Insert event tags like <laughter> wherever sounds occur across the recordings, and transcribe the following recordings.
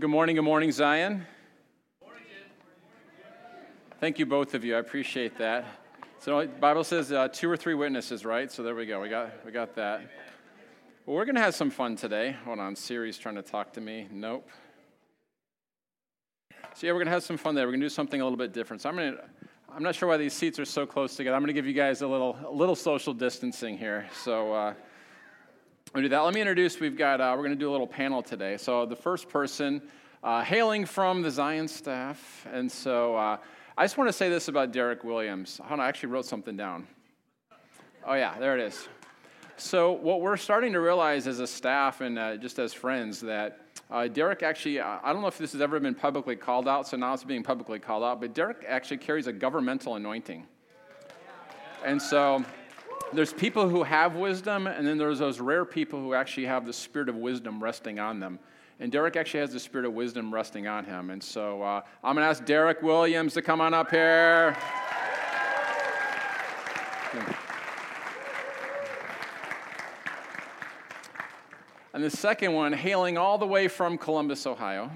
Well, good morning, good morning, Zion. Thank you, both of you. I appreciate that. So, the Bible says uh, two or three witnesses, right? So there we go. We got we got that. Well, we're gonna have some fun today. Hold on, Siri's trying to talk to me. Nope. So yeah, we're gonna have some fun there. We're gonna do something a little bit different. So I'm gonna. I'm not sure why these seats are so close together. I'm gonna give you guys a little a little social distancing here. So. Uh, We'll do that. Let me introduce. We've got. Uh, we're going to do a little panel today. So the first person, uh, hailing from the Zion staff, and so uh, I just want to say this about Derek Williams. Hold on, I actually wrote something down. Oh yeah, there it is. So what we're starting to realize as a staff and uh, just as friends that uh, Derek actually, uh, I don't know if this has ever been publicly called out, so now it's being publicly called out, but Derek actually carries a governmental anointing. And so there's people who have wisdom, and then there's those rare people who actually have the spirit of wisdom resting on them. And Derek actually has the spirit of wisdom resting on him. And so uh, I'm going to ask Derek Williams to come on up here. And the second one, hailing all the way from Columbus, Ohio.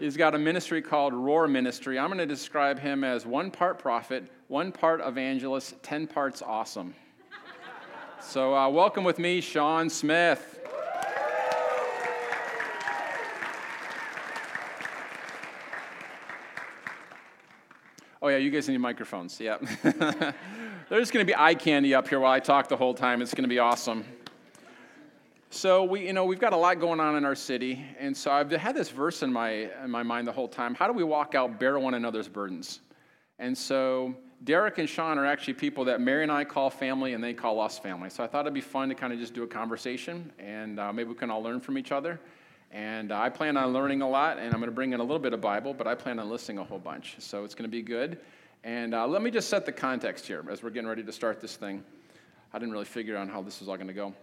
He's got a ministry called Roar Ministry. I'm going to describe him as one part prophet, one part evangelist, 10 parts awesome. So, uh, welcome with me, Sean Smith. Oh, yeah, you guys need microphones. Yeah. <laughs> There's going to be eye candy up here while I talk the whole time. It's going to be awesome. So we, you know, we've got a lot going on in our city, and so I've had this verse in my in my mind the whole time. How do we walk out, bear one another's burdens? And so Derek and Sean are actually people that Mary and I call family, and they call us family. So I thought it'd be fun to kind of just do a conversation, and uh, maybe we can all learn from each other. And uh, I plan on learning a lot, and I'm going to bring in a little bit of Bible, but I plan on listening a whole bunch. So it's going to be good. And uh, let me just set the context here as we're getting ready to start this thing. I didn't really figure out how this was all going to go.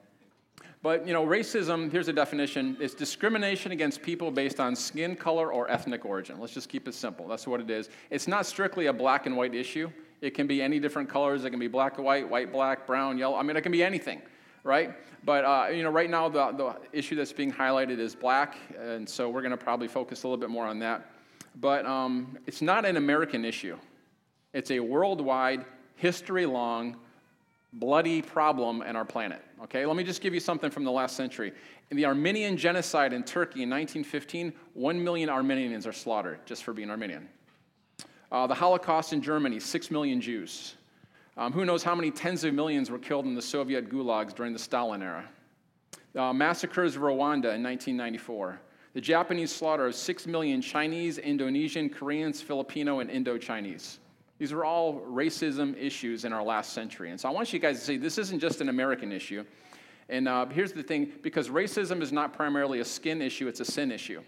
But, you know, racism, here's a definition it's discrimination against people based on skin color or ethnic origin. Let's just keep it simple. That's what it is. It's not strictly a black and white issue, it can be any different colors. It can be black white, white, black, brown, yellow. I mean, it can be anything, right? But, uh, you know, right now the, the issue that's being highlighted is black, and so we're going to probably focus a little bit more on that. But um, it's not an American issue, it's a worldwide, history long, bloody problem in our planet. Okay, let me just give you something from the last century. In the Armenian genocide in Turkey in 1915, one million Armenians are slaughtered just for being Armenian. Uh, the Holocaust in Germany, six million Jews. Um, who knows how many tens of millions were killed in the Soviet gulags during the Stalin era? Uh, massacres of Rwanda in 1994. The Japanese slaughter of six million Chinese, Indonesian, Koreans, Filipino, and Indo Chinese. These are all racism issues in our last century. And so I want you guys to see this isn't just an American issue. And uh, here's the thing because racism is not primarily a skin issue, it's a sin issue.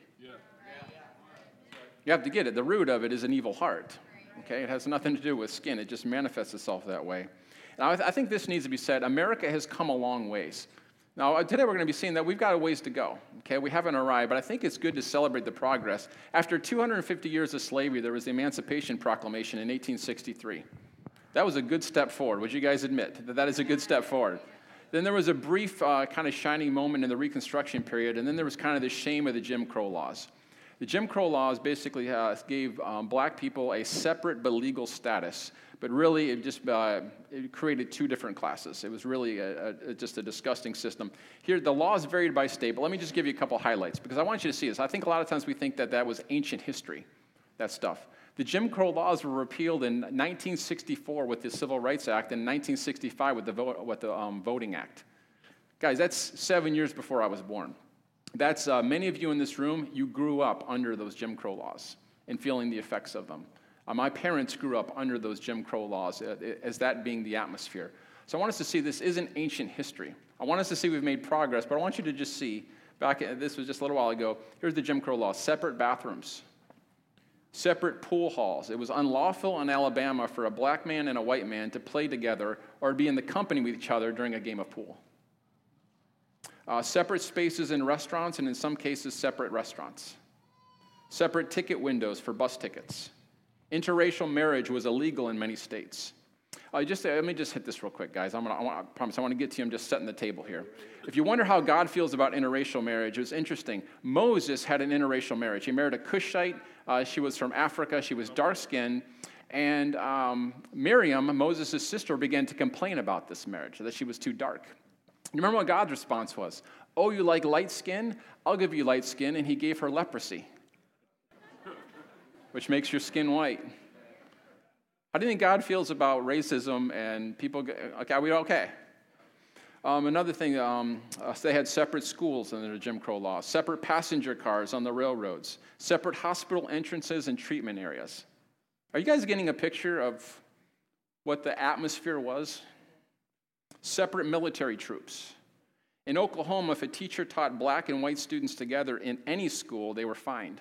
You have to get it. The root of it is an evil heart. Okay? It has nothing to do with skin, it just manifests itself that way. And I, th- I think this needs to be said America has come a long ways. Now, uh, today we're going to be seeing that we've got a ways to go. Okay, we haven't arrived, but I think it's good to celebrate the progress. After 250 years of slavery, there was the Emancipation Proclamation in 1863. That was a good step forward. Would you guys admit that that is a good step forward? Then there was a brief uh, kind of shining moment in the Reconstruction period, and then there was kind of the shame of the Jim Crow laws. The Jim Crow laws basically uh, gave um, black people a separate but legal status but really, it just uh, it created two different classes. It was really a, a, just a disgusting system. Here, the laws varied by state, but let me just give you a couple highlights because I want you to see this. I think a lot of times we think that that was ancient history, that stuff. The Jim Crow laws were repealed in 1964 with the Civil Rights Act and 1965 with the, vote, with the um, Voting Act. Guys, that's seven years before I was born. That's uh, many of you in this room, you grew up under those Jim Crow laws and feeling the effects of them. Uh, my parents grew up under those Jim Crow laws uh, as that being the atmosphere. So I want us to see this isn't ancient history. I want us to see we've made progress, but I want you to just see back, this was just a little while ago, here's the Jim Crow law separate bathrooms, separate pool halls. It was unlawful in Alabama for a black man and a white man to play together or be in the company with each other during a game of pool. Uh, separate spaces in restaurants, and in some cases, separate restaurants. Separate ticket windows for bus tickets Interracial marriage was illegal in many states. Uh, just let me just hit this real quick, guys. I'm gonna, I, want, I promise I want to get to you. I'm just setting the table here. If you wonder how God feels about interracial marriage, it was interesting. Moses had an interracial marriage. He married a Cushite. Uh, she was from Africa. She was dark skinned. And um, Miriam, Moses' sister, began to complain about this marriage, that she was too dark. You remember what God's response was? Oh, you like light skin? I'll give you light skin. And he gave her leprosy, which makes your skin white. How do you think God feels about racism and people? Okay, are we okay? Um, another thing, um, uh, they had separate schools under the Jim Crow law, separate passenger cars on the railroads, separate hospital entrances and treatment areas. Are you guys getting a picture of what the atmosphere was? Separate military troops. In Oklahoma, if a teacher taught black and white students together in any school, they were fined.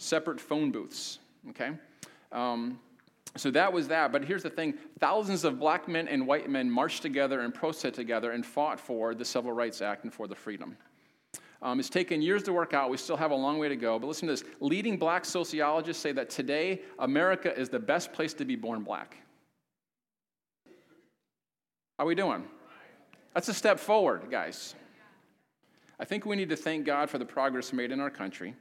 Separate phone booths, okay? Um, so that was that. But here's the thing thousands of black men and white men marched together and protested together and fought for the Civil Rights Act and for the freedom. Um, it's taken years to work out. We still have a long way to go. But listen to this leading black sociologists say that today, America is the best place to be born black. How are we doing? That's a step forward, guys. I think we need to thank God for the progress made in our country.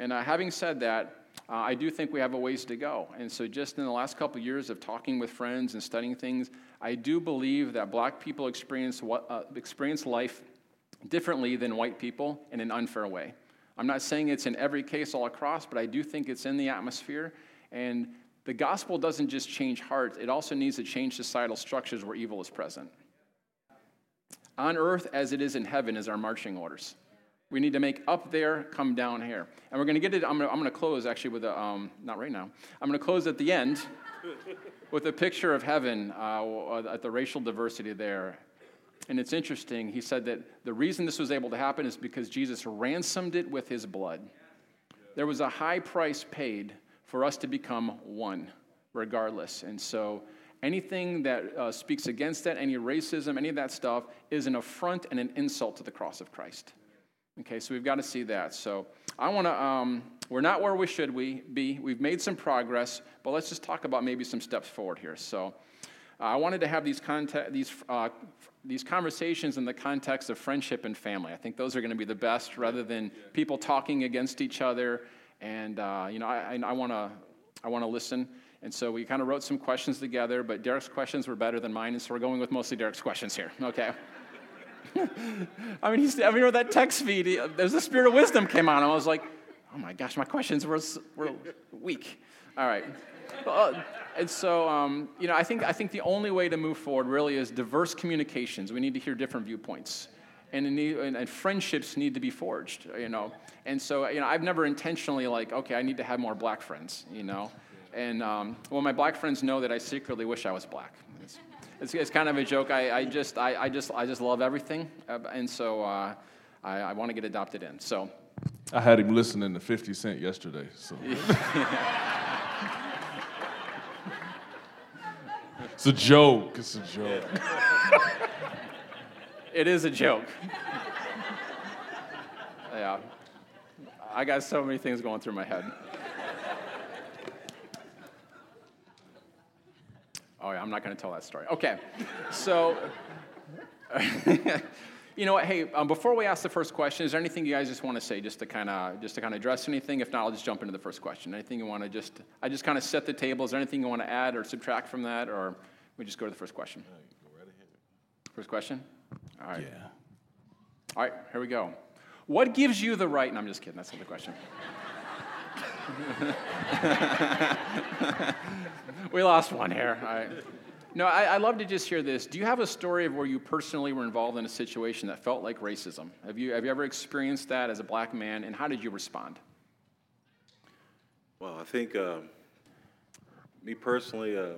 And uh, having said that, uh, I do think we have a ways to go. And so, just in the last couple of years of talking with friends and studying things, I do believe that black people experience, what, uh, experience life differently than white people in an unfair way. I'm not saying it's in every case all across, but I do think it's in the atmosphere. And the gospel doesn't just change hearts, it also needs to change societal structures where evil is present. On earth as it is in heaven is our marching orders. We need to make up there come down here. And we're going to get it, I'm going to close actually with a, um, not right now, I'm going to close at the end <laughs> with a picture of heaven uh, at the racial diversity there. And it's interesting, he said that the reason this was able to happen is because Jesus ransomed it with his blood. There was a high price paid for us to become one, regardless. And so anything that uh, speaks against that, any racism, any of that stuff, is an affront and an insult to the cross of Christ. Okay, so we've got to see that. So I want to, um, we're not where we should we be. We've made some progress, but let's just talk about maybe some steps forward here. So uh, I wanted to have these, these, uh, these conversations in the context of friendship and family. I think those are going to be the best rather than people talking against each other. And, uh, you know, I, I, I want to I wanna listen. And so we kind of wrote some questions together, but Derek's questions were better than mine, and so we're going with mostly Derek's questions here, okay? <laughs> I mean, he's, I mean, that text feed, he, there's the spirit of wisdom came on. And I was like, oh my gosh, my questions were, were weak. All right. Uh, and so, um, you know, I think, I think the only way to move forward really is diverse communications. We need to hear different viewpoints. And, and, and, friendships need to be forged, you know. And so, you know, I've never intentionally like, okay, I need to have more black friends, you know. And um, well, my black friends know that I secretly wish I was black. It's, it's, kind of a joke. I, I, just, I, I, just, I just love everything. Uh, and so uh, I, I want to get adopted in. So I had him listening to 50 Cent yesterday. So. <laughs> It's a joke. It's a joke. it is a joke. yeah. I got so many things going through my head. Oh, yeah, I'm not going to tell that story. Okay. So, <laughs> you know what? Hey, um, before we ask the first question, is there anything you guys just want to say, just to kind of just to kind of address anything? If not, I'll just jump into the first question. Anything you want to just? I just kind of set the table. Is there anything you want to add or subtract from that, or? We just go to the first question. First question? All right. Yeah. All right, here we go. What gives you the right? And no, I'm just kidding, that's not the question. <laughs> we lost one here. Right. No, I, I love to just hear this. Do you have a story of where you personally were involved in a situation that felt like racism? Have you, have you ever experienced that as a black man, and how did you respond? Well, I think uh, me personally, uh,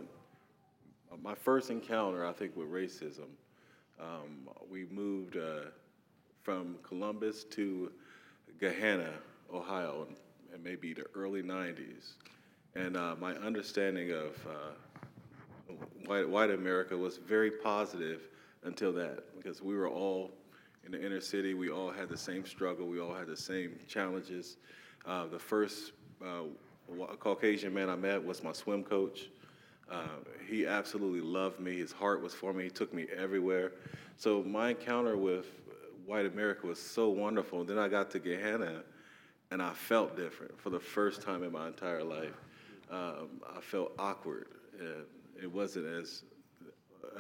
my first encounter, I think, with racism, um, we moved uh, from Columbus to Gahanna, Ohio, in maybe the early 90s. And uh, my understanding of uh, white, white America was very positive until that, because we were all in the inner city, we all had the same struggle, we all had the same challenges. Uh, the first uh, Caucasian man I met was my swim coach. Uh, he absolutely loved me. His heart was for me. He took me everywhere. So my encounter with white America was so wonderful. Then I got to Gahanna, and I felt different for the first time in my entire life. Um, I felt awkward. It wasn't as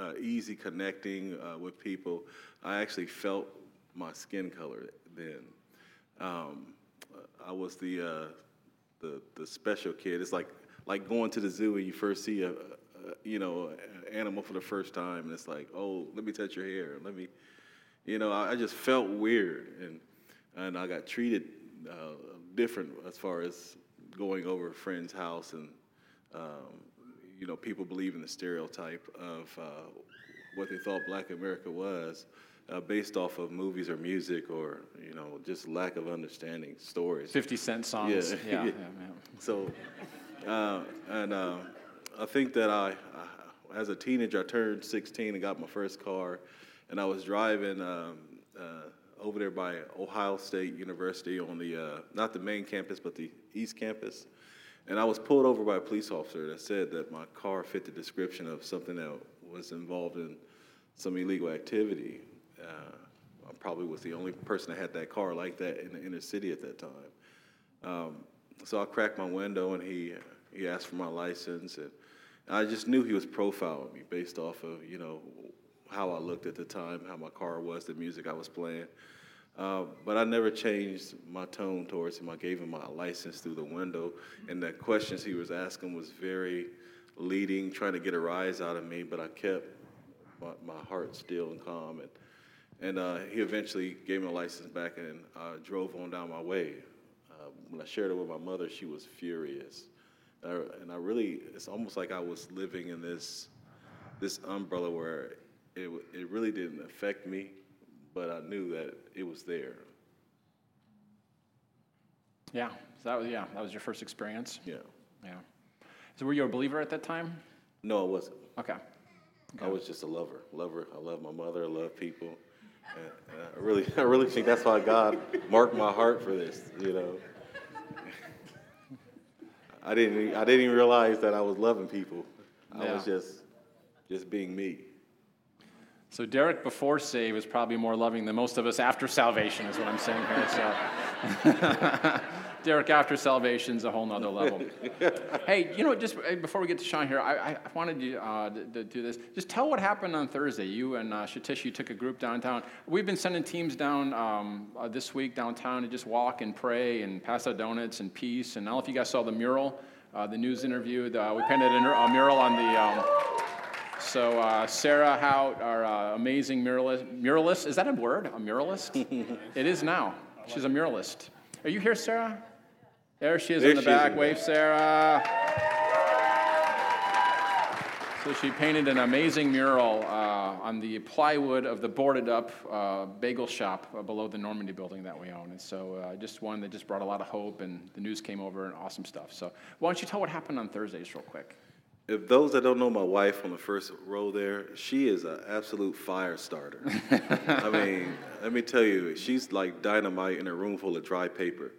uh, easy connecting uh, with people. I actually felt my skin color then. Um, I was the, uh, the the special kid. It's like like going to the zoo and you first see a, a you know an animal for the first time, and it's like, oh, let me touch your hair. Let me, you know, I, I just felt weird, and and I got treated uh, different as far as going over a friend's house and. Um, you know, people believe in the stereotype of uh, what they thought Black America was, uh, based off of movies or music or you know just lack of understanding stories. Fifty Cent songs. Yeah, yeah. yeah. yeah <laughs> so, uh, and uh, I think that I, I, as a teenager, I turned 16 and got my first car, and I was driving. Um, uh, over there by Ohio State University on the, uh, not the main campus, but the east campus. And I was pulled over by a police officer that said that my car fit the description of something that was involved in some illegal activity. Uh, I probably was the only person that had that car like that in the inner city at that time. Um, so I cracked my window and he, he asked for my license. And I just knew he was profiling me based off of, you know, how I looked at the time, how my car was, the music I was playing. Uh, but I never changed my tone towards him. I gave him my license through the window, and the questions he was asking was very leading, trying to get a rise out of me. But I kept my, my heart still and calm, and and uh, he eventually gave me a license back, and I drove on down my way. Uh, when I shared it with my mother, she was furious, uh, and I really, it's almost like I was living in this this umbrella where it it really didn't affect me but I knew that it was there. Yeah, so that was yeah, that was your first experience. Yeah. Yeah. So were you a believer at that time? No, I wasn't. Okay. okay. I was just a lover. Lover. I love my mother. I love people. And, I really, <laughs> I really think that's why God marked my heart for this. You know. I didn't. I didn't even realize that I was loving people. I yeah. was just, just being me. So Derek before save is probably more loving than most of us after salvation, is what I'm saying here. So <laughs> Derek after salvation is a whole nother level. <laughs> hey, you know, what, just before we get to Sean here, I, I wanted you uh, to, to, do this. Just tell what happened on Thursday. You and uh, Shatish, you took a group downtown. We've been sending teams down um, uh, this week downtown to just walk and pray and pass out donuts and peace. And I don't know if you guys saw the mural, uh, the news interview. The, we painted a, mural on the. Um, so uh, Sarah Hout, our uh, amazing muralist, muralist, is that a word? A muralist? <laughs> it is now. She's a muralist. Are you here, Sarah? There she is there in the back. Wave, Sarah. So she painted an amazing mural uh, on the plywood of the boarded up uh, bagel shop uh, below the Normandy building that we own. And so uh, just one that just brought a lot of hope, and the news came over and awesome stuff. So why don't you tell what happened on Thursdays real quick? If those that don't know my wife on the first row there, she is an absolute fire starter. <laughs> I mean, let me tell you, she's like dynamite in a room full of dry paper.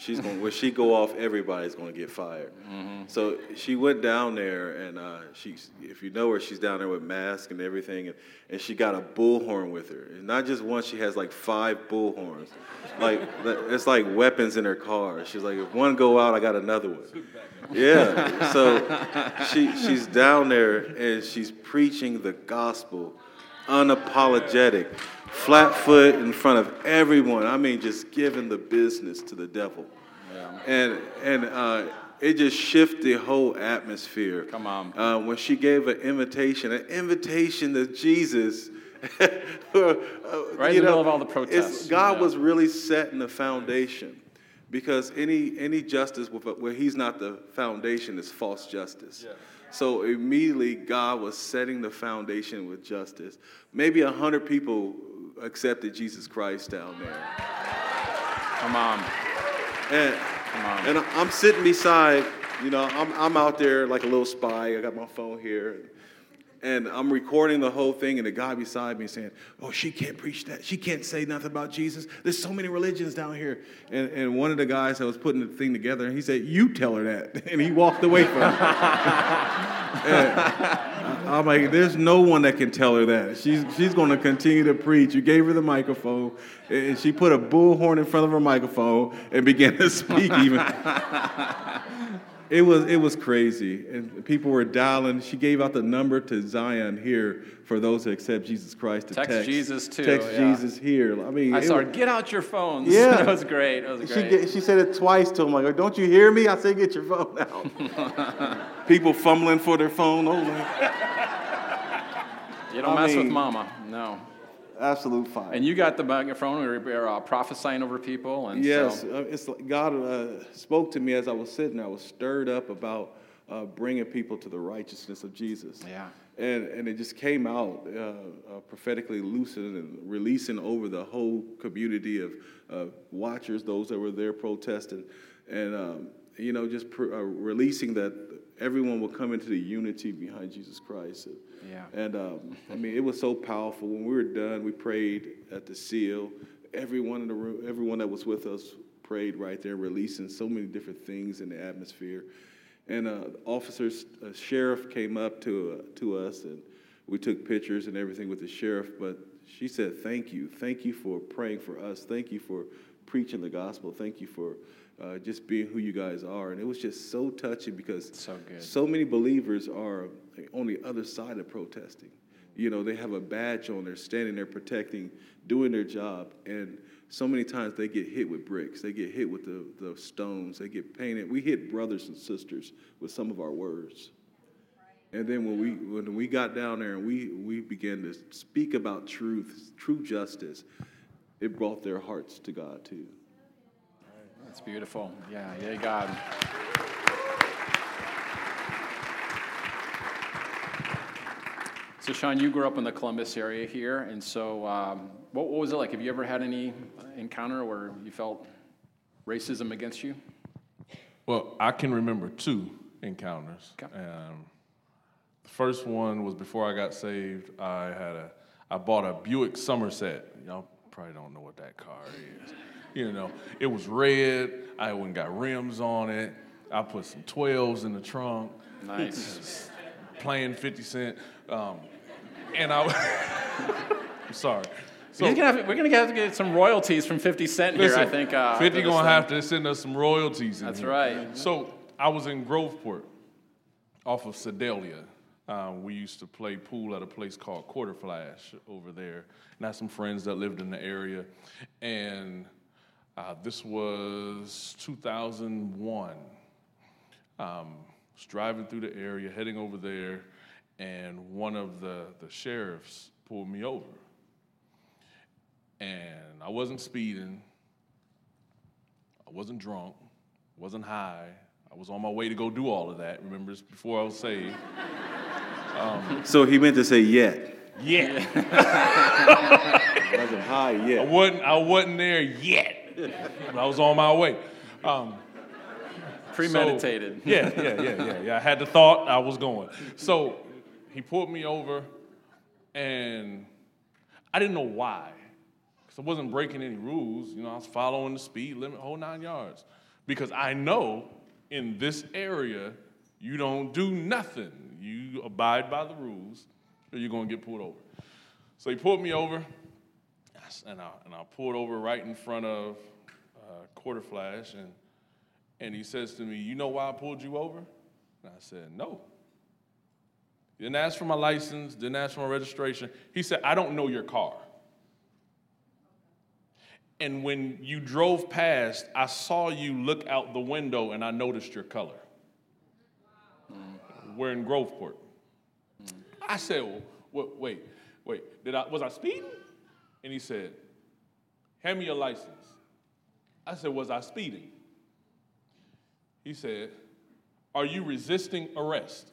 She's going when she go off, everybody's going to get fired. Mm-hmm. So she went down there, and uh, she, if you know her, she's down there with mask and everything, and, and she got a bullhorn with her. And not just one, she has like five bullhorns, like it's like weapons in her car. She's like, if one go out, I got another one. Yeah. So she she's down there and she's preaching the gospel, unapologetic flat foot in front of everyone. I mean, just giving the business to the devil. Yeah. And and uh, it just shifted the whole atmosphere. Come on. Uh, when she gave an invitation, an invitation to Jesus. <laughs> uh, right in the know, middle of all the protests. God yeah. was really setting the foundation because any any justice where he's not the foundation is false justice. Yeah. So immediately God was setting the foundation with justice. Maybe a hundred people accepted Jesus Christ down there. Come on. And, Come on. and I'm sitting beside, you know, I'm, I'm out there like a little spy. I got my phone here. And I'm recording the whole thing, and the guy beside me saying, Oh, she can't preach that. She can't say nothing about Jesus. There's so many religions down here. And, and one of the guys that was putting the thing together, he said, You tell her that. <laughs> And he walked away from it. <laughs> I'm like, There's no one that can tell her that. She's, she's going to continue to preach. You gave her the microphone, and she put a bullhorn in front of her microphone and began to <laughs> speak even. It was it was crazy, and people were dialing. She gave out the number to Zion here for those who accept Jesus Christ to Text text, Jesus, too, Text yeah. Jesus here. I mean, I it saw was- her, get out your phones. <laughs> Yeah. it was great. It was She, great. get, she said it twice to him. Like, don't you hear me? I said, get your phone out. <laughs> People fumbling for their phone. Oh, you don't I mess with mama. No. Absolute fire. And you got the microphone. We were uh, prophesying over people. And Yes, so, uh, it's like God uh, spoke to me as I was sitting. I was stirred up about uh, bringing people to the righteousness of Jesus. Yeah. And, and it just came out uh, uh, prophetically lucid and releasing over the whole community of uh, watchers, those that were there protesting, and um, you know just pr- uh, releasing that everyone will come into the unity behind Jesus Christ. Yeah. And um, I mean, it was so powerful. When we were done, we prayed at the seal. Everyone in the room, everyone that was with us, prayed right there, releasing so many different things in the atmosphere. And uh, officers, uh, sheriff came up to uh, to us, and we took pictures and everything with the sheriff. But she said, "Thank you, thank you for praying for us. Thank you for preaching the gospel. Thank you for." Uh, just being who you guys are, and it was just so touching because So so many believers are on the other side of protesting. You know, they have a badge on, they're standing there protecting, doing their job, and so many times they get hit with bricks, they get hit with the, the stones, they get painted. We hit brothers and sisters with some of our words. And then when we when we got down there and we we began to speak about truth, true justice, it brought their hearts to God too. That's beautiful. Yeah, yeah, God. So, Sean, you grew up in the Columbus area here, and so um, what, what was it like? Have you ever had any encounter where you felt racism against you? Well, I can remember two encounters. Okay. Um, the first one was before I got saved. I had a, I bought a Buick Somerset. Y'all probably don't know what that car is. You know, it was red. I went and got rims on it. I put some 12s in the trunk. Nice. <laughs> Playing 50 Cent. Um, and I, <laughs> I'm sorry. So, He's gonna have, we're going to have to get some royalties from 50 Cent here, I think. Uh, 50 gonna have to send us some royalties. That's here. right. So I was in Groveport, off of Sedalia. Um, we used to play pool at a place called Quarter Flash over there, and I had some friends that lived in the area. And uh, this was 2001. Um, was driving through the area, heading over there, and one of the, the sheriffs pulled me over. And I wasn't speeding. I wasn't drunk, wasn't high. I was on my way to go do all of that. Remember, it's before I was saved. So he meant to say yet. Yeah, Wasn't <laughs> high yet. I wasn't. I wasn't there yet, but I was on my way. Um, Premeditated. So, yeah, yeah, yeah, yeah, yeah. I had the thought. I was going. So he pulled me over, and I didn't know why, because I wasn't breaking any rules. You know, I was following the speed limit, whole nine yards. Because I know in this area, you don't do nothing. You abide by the rules, or you're gonna get pulled over. So he pulled me over, and I, and I pulled over right in front of uh, Quarter Flash, and and he says to me, You know why I pulled you over? And I said, No. Didn't ask for my license, didn't ask for my registration. He said, I don't know your car. And when you drove past, I saw you look out the window and I noticed your color. Mm. We're in Groveport. I said, well, wait, wait, wait, did I, was I speeding? And he said, Hand me your license. I said, Was I speeding? He said, Are you resisting arrest?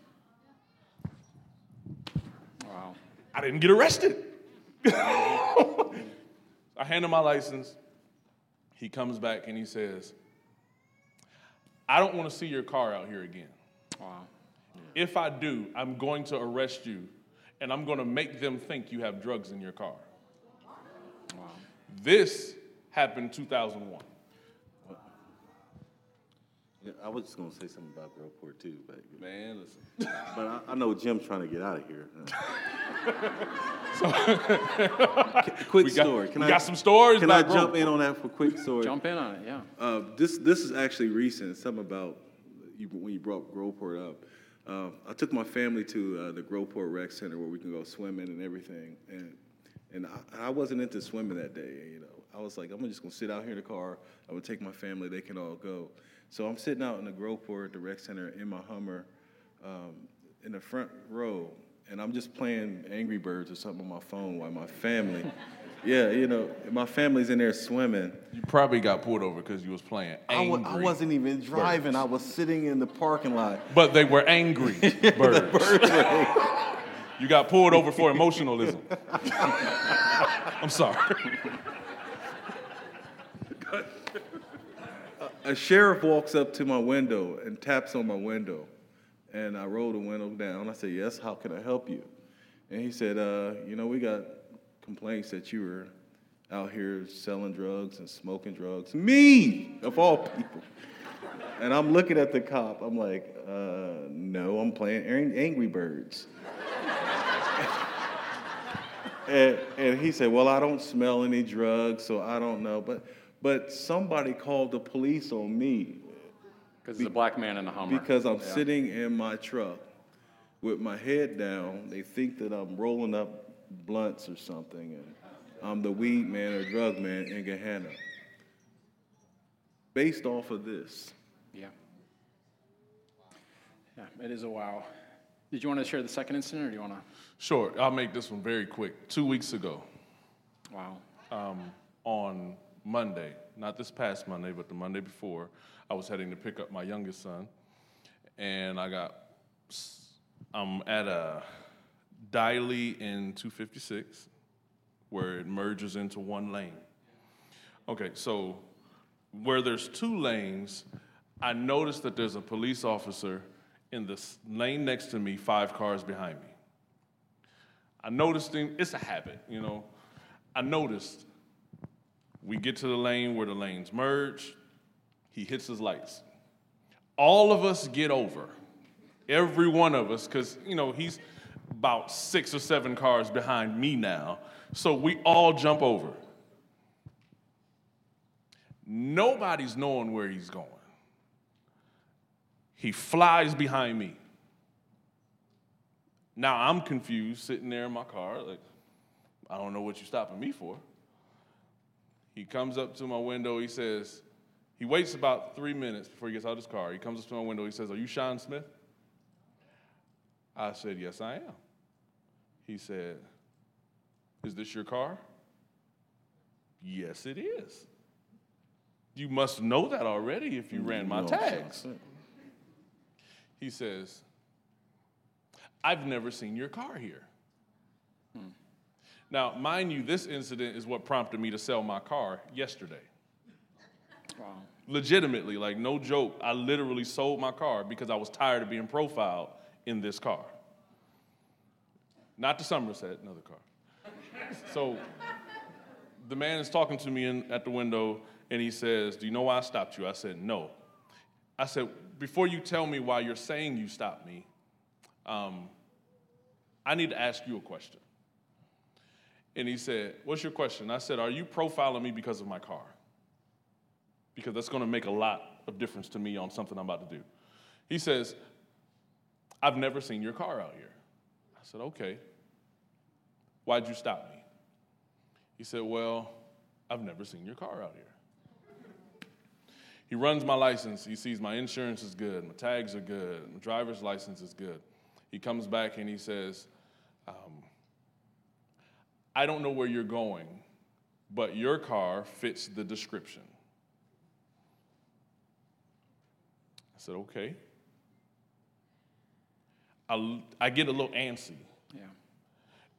Wow. I didn't get arrested. <laughs> I hand him my license. He comes back and he says, I don't want to see your car out here again. Wow. If I do, I'm going to arrest you and I'm going to make them think you have drugs in your car. This happened 2001. Yeah, I was just gonna say something about Groveport too, but Man, listen. but I, I know Jim's trying to get out of here. <laughs> quick We got, story. Can we I got some stories Can I about jump in on that for quick story? Jump in on it, yeah. Uh, this this is actually recent. Something about you, when you brought Groveport up. Uh, I took my family to uh, the Groveport Rec Center where we can go swimming and everything, and and I, I wasn't into swimming that day. You know, I was like, I'm just gonna sit out here in the car. I'm gonna take my family. They can all go. So I'm sitting out in the Groveport, the rec center, in my Hummer, um, in the front row, and I'm just playing Angry Birds or something on my phone while my family. <laughs> Yeah, you know, my family's in there swimming. You probably got pulled over because you was playing I angry. w- I wasn't even driving. I was sitting in the parking lot. But they were angry <laughs> birds. you got pulled over for emotionalism. <laughs> I'm sorry. A sheriff walks up to my window and taps on my window. And I roll the window down. I said, Yes, how can I help you? And he said, uh, You know, we got complaints that you were out here selling drugs and smoking drugs. Me, of all people. And I'm looking at the cop. I'm like, uh, No, I'm playing Angry Birds. <laughs> And, and he said, "Well, I don't smell any drugs, so I don't know." But but somebody called the police on me Because it's a black man in a Hummer. because I'm Yeah. sitting in my truck with my head down. They think that I'm rolling up blunts or something, and I'm the weed man or drug man in Gahanna. Based off of this, Yeah. Yeah, it is a wow. Did you want to share the second incident, or do you want to? Sure, I'll make this one very quick. Two weeks ago, Wow. um, on Monday, not this past Monday, but the Monday before, I was heading to pick up my youngest son, and I got, I'm at a Diley in 256, where it merges into one lane. Okay, so where there's two lanes, I noticed that there's a police officer in the lane next to me, five cars behind me. I noticed him, it's a habit, you know. I noticed we get to the lane where the lanes merge, he hits his lights. All of us get over, every one of us, because, you know, he's about six or seven cars behind me now. So we all jump over. Nobody's knowing where he's going. He flies behind me. Now I'm confused, sitting there in my car, like, I don't know what you're stopping me for. He comes up to my window, he says, he waits about three minutes before he gets out of his car. He comes up to my window, he says, Are you Sean Smith? I said, Yes, I am. He said, Is this your car? Yes, it is. You must know that already if you ran my tags. He says, I've never seen your car here. Now, mind you, this incident is what prompted me to sell my car yesterday. Wow. Legitimately, like no joke, I literally sold my car because I was tired of being profiled in this car. Not the Somerset, another car. So the man is talking to me in, at the window and he says, Do you know why I stopped you? I said, No. I said, Before you tell me why you're saying you stopped me, um, I need to ask you a question. And he said, What's your question? I said, Are you profiling me because of my car? Because that's going to make a lot of difference to me on something I'm about to do. He says, I've never seen your car out here. I said, Okay. Why'd you stop me? He said, Well, I've never seen your car out here. He runs my license. He sees my insurance is good, my tags are good, my driver's license is good. He comes back and he says, um, I don't know where you're going, but your car fits the description. I said, okay. I, I get a little antsy Yeah.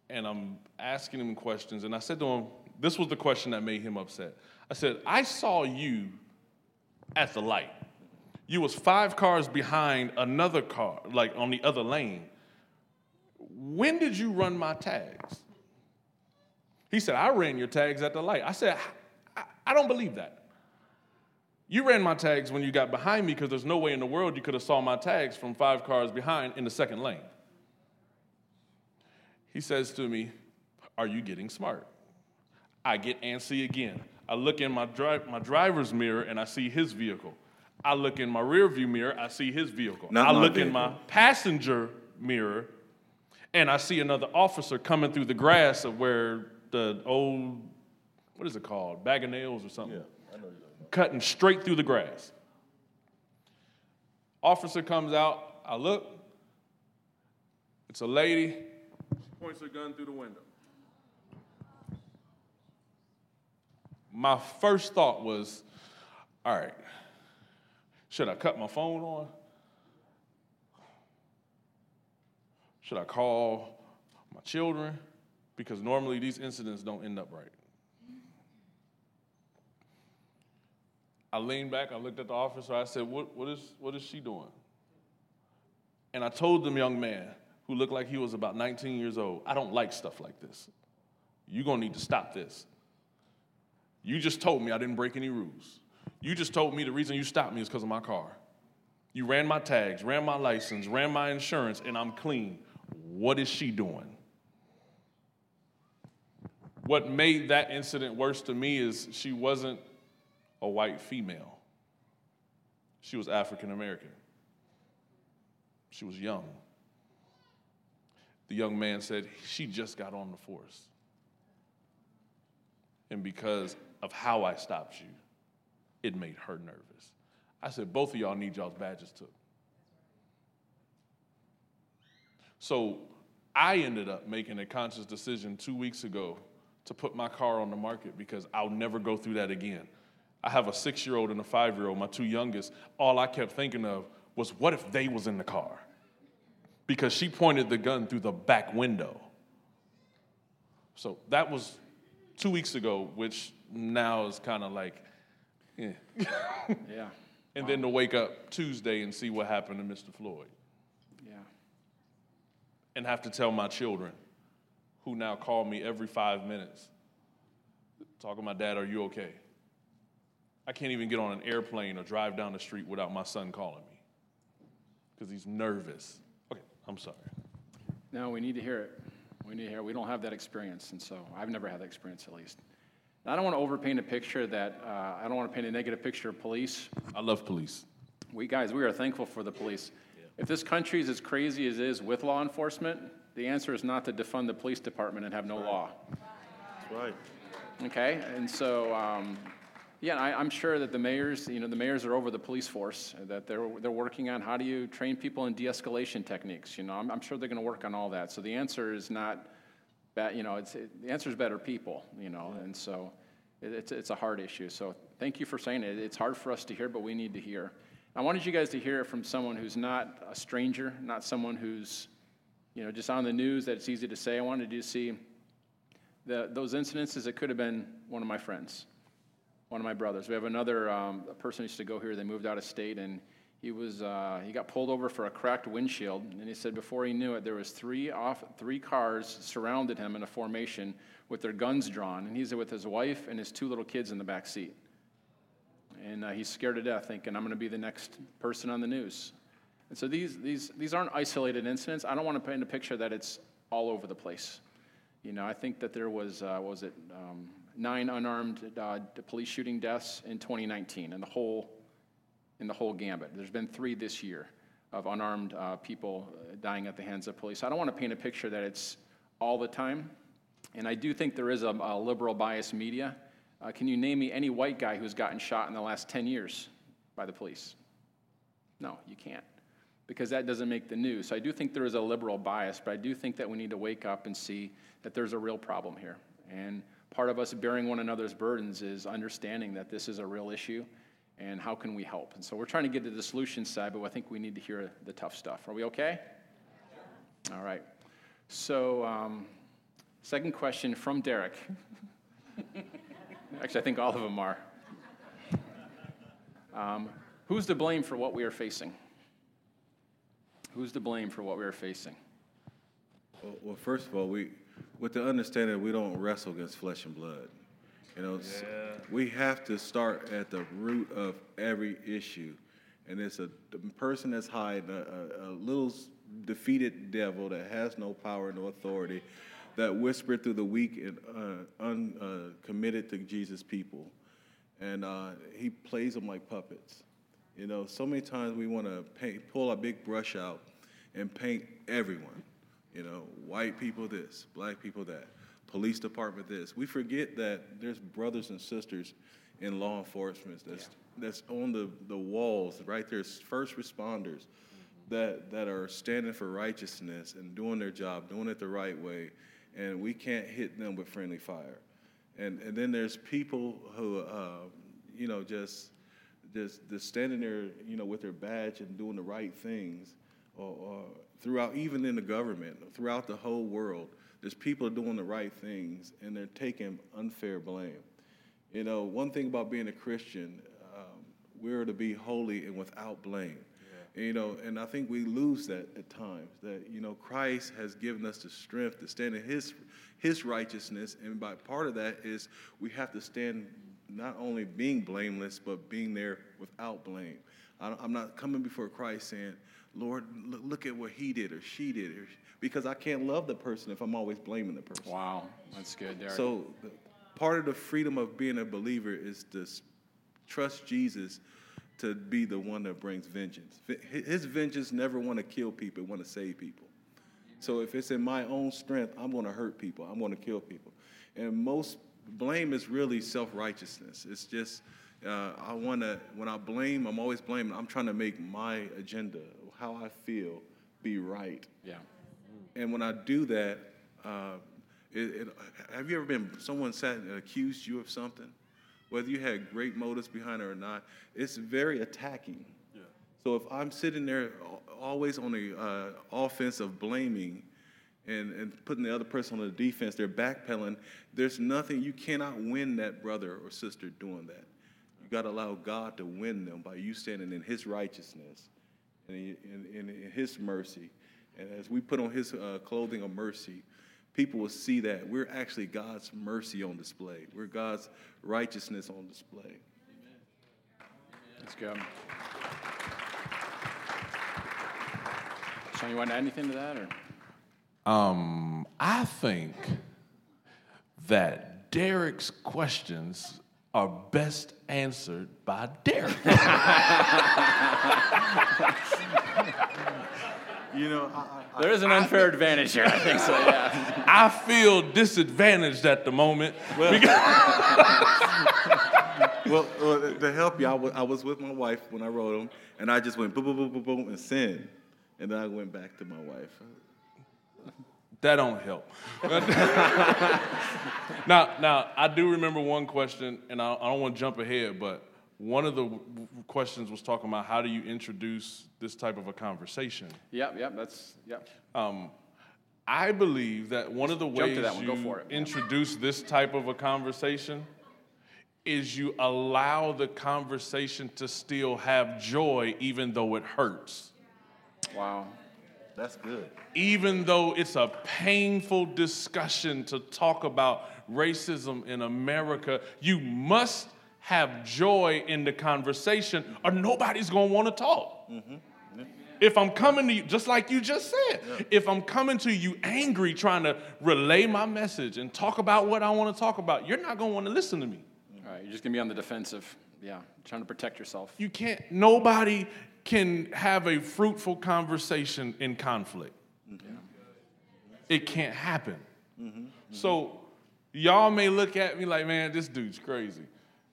and I'm asking him questions. And I said to him, this was the question that made him upset. I said, I saw you at the light. You was five cars behind another car, like on the other lane. When did you run my tags? He said, I ran your tags at the light. I said, I, I don't believe that. You ran my tags when you got behind me because there's no way in the world you could have saw my tags from five cars behind in the second lane. He says to me, Are you getting smart? I get antsy again. I look in my, dri- my driver's mirror and I see his vehicle. I look in my rear view mirror, I see his vehicle. Not I look in my passenger mirror and I see another officer coming through the grass of where the old, what is it called? Bag of nails or something. Cutting straight through the grass. Officer comes out, I look, it's a lady, she points her gun through the window. My first thought was, all right, should I cut my phone on? Should I call my children? Because normally these incidents don't end up right. I leaned back, I looked at the officer, I said, what, what, is, what is she doing? And I told the young man, who looked like he was about 19 years old, I don't like stuff like this. You're gonna need to stop this. You just told me I didn't break any rules. You just told me the reason you stopped me is because of my car. You ran my tags, ran my license, ran my insurance, and I'm clean. What is she doing? What made that incident worse to me is she wasn't a white female, she was African American. She was young. The young man said, She just got on the force. And because of how I stopped you, it made her nervous. I said, Both of y'all need y'all's badges took. So I ended up making a conscious decision two weeks ago to put my car on the market because I'll never go through that again. I have a six year old and a five year old, my two youngest. All I kept thinking of was, what if they was in the car? Because she pointed the gun through the back window. So that was two weeks ago, which now is kind of like, eh. <laughs> Yeah, and then to wake up Tuesday and see what happened to Mr. Floyd yeah. and have to tell my children, who now call me every five minutes, talking to my dad, are you okay? I can't even get on an airplane or drive down the street without my son calling me because he's nervous. Okay, I'm sorry. No, we need to hear it. We need to hear it. We don't have that experience, and so I've never had that experience at least. I don't want to overpaint a picture that, uh, I don't want to paint a negative picture of police. I love police. We guys, we are thankful for the police. If this country is as crazy as it is with law enforcement, the answer is not to defund the police department and have no law. That's right. Okay, and so, um, yeah, I, I'm sure that the mayors, you know, the mayors are over the police force, that they're, they're working on how do you train people in de-escalation techniques, you know, I'm, I'm sure they're gonna work on all that. So the answer is not, bad, you know, it's, it- the answer is better people, you know, and so it, it's, it's a hard issue. So thank you for saying it. It's hard for us to hear, but we need to hear. I wanted you guys to hear it from someone who's not a stranger, not someone who's, you know, just on the news that it's easy to say. I wanted you to see the, those incidences, it could have been one of my friends, one of my brothers. We have another um, person who used to go here. They moved out of state, and he was uh, he got pulled over for a cracked windshield. And he said before he knew it, there was three off three cars surrounded him in a formation with their guns drawn, and he's with his wife and his two little kids in the back seat. And uh, he's scared to death, thinking I'm going to be the next person on the news. And so these these these aren't isolated incidents. I don't want to paint a picture that it's all over the place. You know, I think that there was, uh, was it, um, nine unarmed uh, police shooting deaths in 2019 in the whole, in the whole gambit. There's been three this year of unarmed uh, people uh, dying at the hands of police. I don't want to paint a picture that it's all the time. And I do think there is a, a liberal bias media. Uh, can you name me any white guy who's gotten shot in the last 10 years by the police? No, you can't, because that doesn't make the news. So I do think there is a liberal bias, but I do think that we need to wake up and see that there's a real problem here. And part of us bearing one another's burdens is understanding that this is a real issue and how can we help. And so we're trying to get to the solution side, but I think we need to hear the tough stuff. Are we okay? All right. So, um, second question from Derek. <laughs> Actually, I think all of them are. Um, who's to blame for what we are facing? Who's to blame for what we are facing? Well, well, first of all, we, with the understanding that we don't wrestle against flesh and blood. You know, s- we have to start at the root of every issue, and it's a the person that's hiding a, a, a little defeated devil that has no power, no authority, that whispered through the weak and uh, uncommitted to Jesus people, and uh, he plays them like puppets. You know, so many times we want to pull a big brush out and paint everyone. You know, white people this, black people that, police department this. We forget that there's brothers and sisters in law enforcement that's that's on the, the walls, right? There's first responders that that are standing for righteousness and doing their job, doing it the right way, and we can't hit them with friendly fire. And and then there's people who uh, you know just just, just standing there, you know, with their badge and doing the right things, or, or throughout, even in the government, throughout the whole world, there's people doing the right things and they're taking unfair blame. You know, one thing about being a Christian, um, we're to be holy and without blame. You know, and I think we lose that at times. That you know, Christ has given us the strength to stand in His His righteousness, and by part of that is we have to stand not only being blameless, but being there without blame. I- I'm not coming before Christ saying, Lord, look, at what he did or she did, or, because I can't love the person if I'm always blaming the person. Wow, that's good, Derek. So, part of the freedom of being a believer is to trust Jesus to be the one that brings vengeance. His vengeance never want to kill people, want to save people. So if it's in my own strength, I'm going to hurt people. I'm going to kill people. And most blame is really self-righteousness. It's just uh, I want to when I blame, I'm always blaming. I'm trying to make my agenda, how I feel, be right. yeah. And when I do that, uh, it, it, have you ever been someone sat and accused you of something, whether you had great motives behind it or not? It's very attacking. Yeah. So if I'm sitting there always on the uh, offense of blaming and, and putting the other person on the defense, they're backpedaling. There's nothing you cannot win that brother or sister doing that. You got to allow God to win them by you standing in His righteousness and in, in, in His mercy. And as we put on His uh, clothing of mercy, people will see that we're actually God's mercy on display. We're God's righteousness on display. That's good. Sean, you want to add anything to that, or? Um, I think that Derek's questions are best answered by Derek. <laughs> You know, I, I, There is an unfair advantage here, I think so, yeah. <laughs> I feel disadvantaged at the moment. Well, <laughs> well, to help you, I I was with my wife when I wrote them, and I just went boom, boom, boom, boom, boom, and sin. And then I went back to my wife. That don't help. <laughs> now, now I do remember one question, and I, I don't want to jump ahead, but one of the w- questions was talking about how do you introduce this type of a conversation. Yep, yep, that's, yep. Um, I believe that one of the Jump to ways that one, go you for it. introduce this type of a conversation is you allow the conversation to still have joy even though it hurts. Wow. That's good. even though it's a painful discussion to talk about racism in America, you must have joy in the conversation or nobody's gonna wanna talk. Mm-hmm. If I'm coming to you, just like you just said, if I'm coming to you angry trying to relay my message and talk about what I wanna talk about, you're not gonna wanna listen to me. All right, you're just going to be on the defensive. Yeah, trying to protect yourself. You can't, nobody can have a fruitful conversation in conflict. Mm-hmm. It can't happen. Mm-hmm. So, y'all may look at me like, man, this dude's crazy.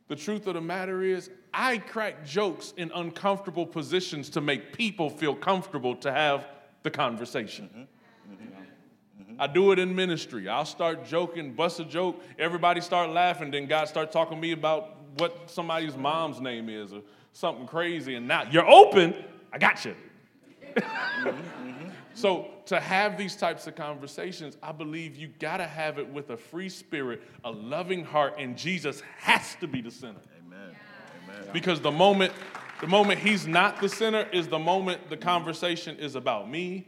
The truth of the matter is, I crack jokes in uncomfortable positions to make people feel comfortable to have the conversation. Mm-hmm. I do it in ministry. I'll start joking, bust a joke, everybody start laughing, then God start talking to me about what somebody's mom's name is or something crazy, and now you're open, I got you. <laughs> So to have these types of conversations, I believe you gotta have it with a free spirit, a loving heart, and Jesus has to be the center. Amen. Amen. Because the moment, the moment he's not the center is the moment the conversation is about me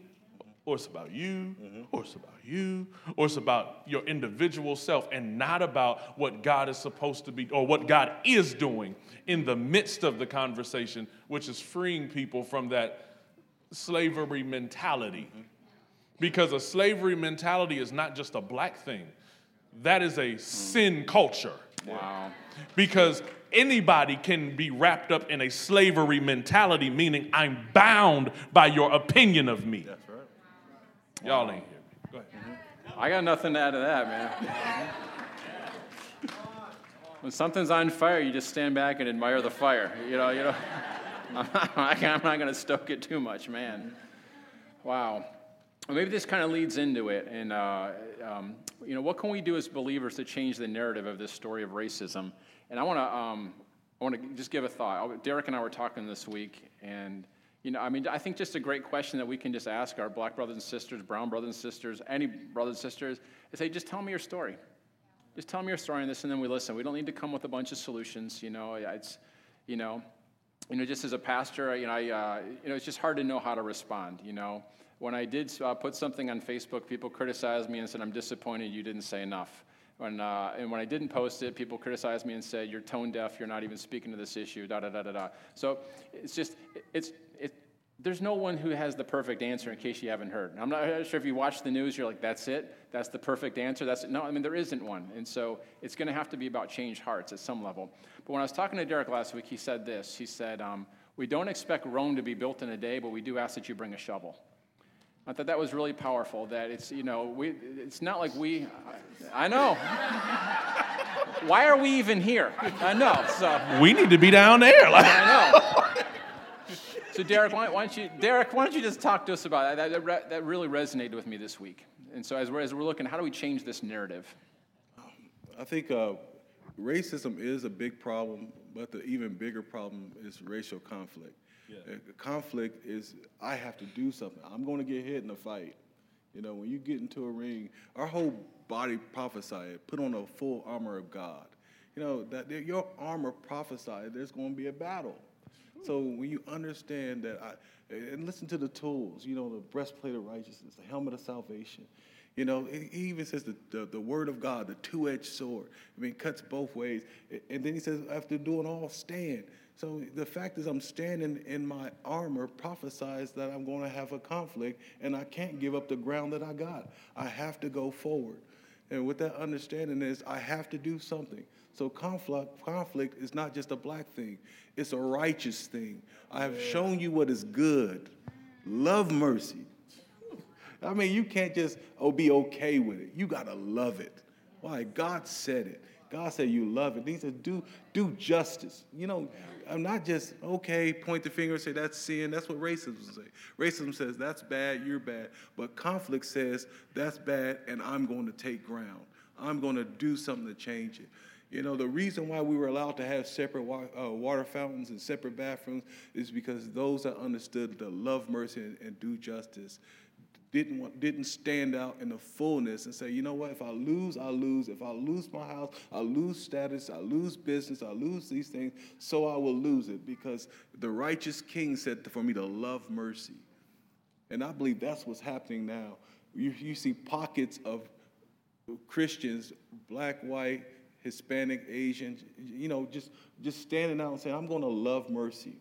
or it's about you, mm-hmm. or it's about you, or it's about your individual self, and not about what God is supposed to be or what God is doing in the midst of the conversation, which is freeing people from that slavery mentality. Mm-hmm. Because a slavery mentality is not just a black thing, that is a mm. sin culture. Wow. Because anybody can be wrapped up in a slavery mentality, meaning I'm bound by your opinion of me. Right. Y'all ain't hear me. Go ahead. I got nothing to add to that, man. <laughs> when something's on fire, you just stand back and admire the fire. You know, you know. <laughs> I'm not, I'm not going to stoke it too much, man. Wow. Maybe this kind of leads into it, and uh, um, you know, what can we do as believers to change the narrative of this story of racism? And I want to, um, I want to just give a thought. Derek and I were talking this week, and you know, I mean, I think just a great question that we can just ask our black brothers and sisters, brown brothers and sisters, any brothers and sisters, is say, just tell me your story. Just tell me your story on this, and then we listen. We don't need to come with a bunch of solutions. You know, it's, you know, you know, just as a pastor, you know, I, uh, you know, it's just hard to know how to respond. You know, when I did uh, put something on Facebook, people criticized me and said, "I'm disappointed you didn't say enough." When, uh, and when I didn't post it, people criticized me and said, "You're tone deaf. You're not even speaking to this issue." Da da da da da. So it's just it's it. There's no one who has the perfect answer. In case you haven't heard, I'm not sure if you watch the news, you're like, "That's it. That's the perfect answer." That's it. no. I mean, there isn't one, and so it's going to have to be about changed hearts at some level. But when I was talking to Derek last week, he said this. He said, um, "We don't expect Rome to be built in a day, but we do ask that you bring a shovel." I thought that was really powerful. That it's you know we it's not like we. I know. <laughs> Why are we even here? I know. So We need to be down there. I know. So Derek, why, why don't you Derek, why don't you just talk to us about that? That, that, re- that really resonated with me this week. And so as we're, as we're looking, how do we change this narrative? I think uh, racism is a big problem, but the even bigger problem is racial conflict. Uh, conflict is I have to do something. I'm going to get hit in a fight. You know, when you get into a ring, our whole body prophesied, put on a full armor of God. You know, that that your armor prophesied there's going to be a battle. So when you understand that, I, and listen to the tools, you know, the breastplate of righteousness, the helmet of salvation. You know, he even says the, the, the word of God, the two-edged sword. I mean, cuts both ways. And then he says, after doing all, stand. So the fact is, I'm standing in my armor, prophesies that I'm going to have a conflict, and I can't give up the ground that I got. I have to go forward. And with that understanding is, I have to do something. So conflict, conflict is not just a black thing; it's a righteous thing. I have shown you what is good. Love mercy. I mean, you can't just oh be okay with it. You gotta love it. Why? God said it. God said you love it. He said do do justice. You know, I'm not just okay, point the finger and say that's sin. That's what racism says. Racism says that's bad, you're bad. But conflict says that's bad, and I'm going to take ground. I'm going to do something to change it. You know, the reason why we were allowed to have separate wa- uh, water fountains and separate bathrooms is because those that understood the love, mercy, and, and do justice didn't want, didn't stand out in the fullness and say, you know what? If I lose, I lose. If I lose my house, I lose status. I lose business. I lose these things. So I will lose it because the righteous King said for me to love mercy, and I believe that's what's happening now. You, you see pockets of Christians, black, white, Hispanic, Asian, you know, just, just standing out and saying, I'm going to love mercy.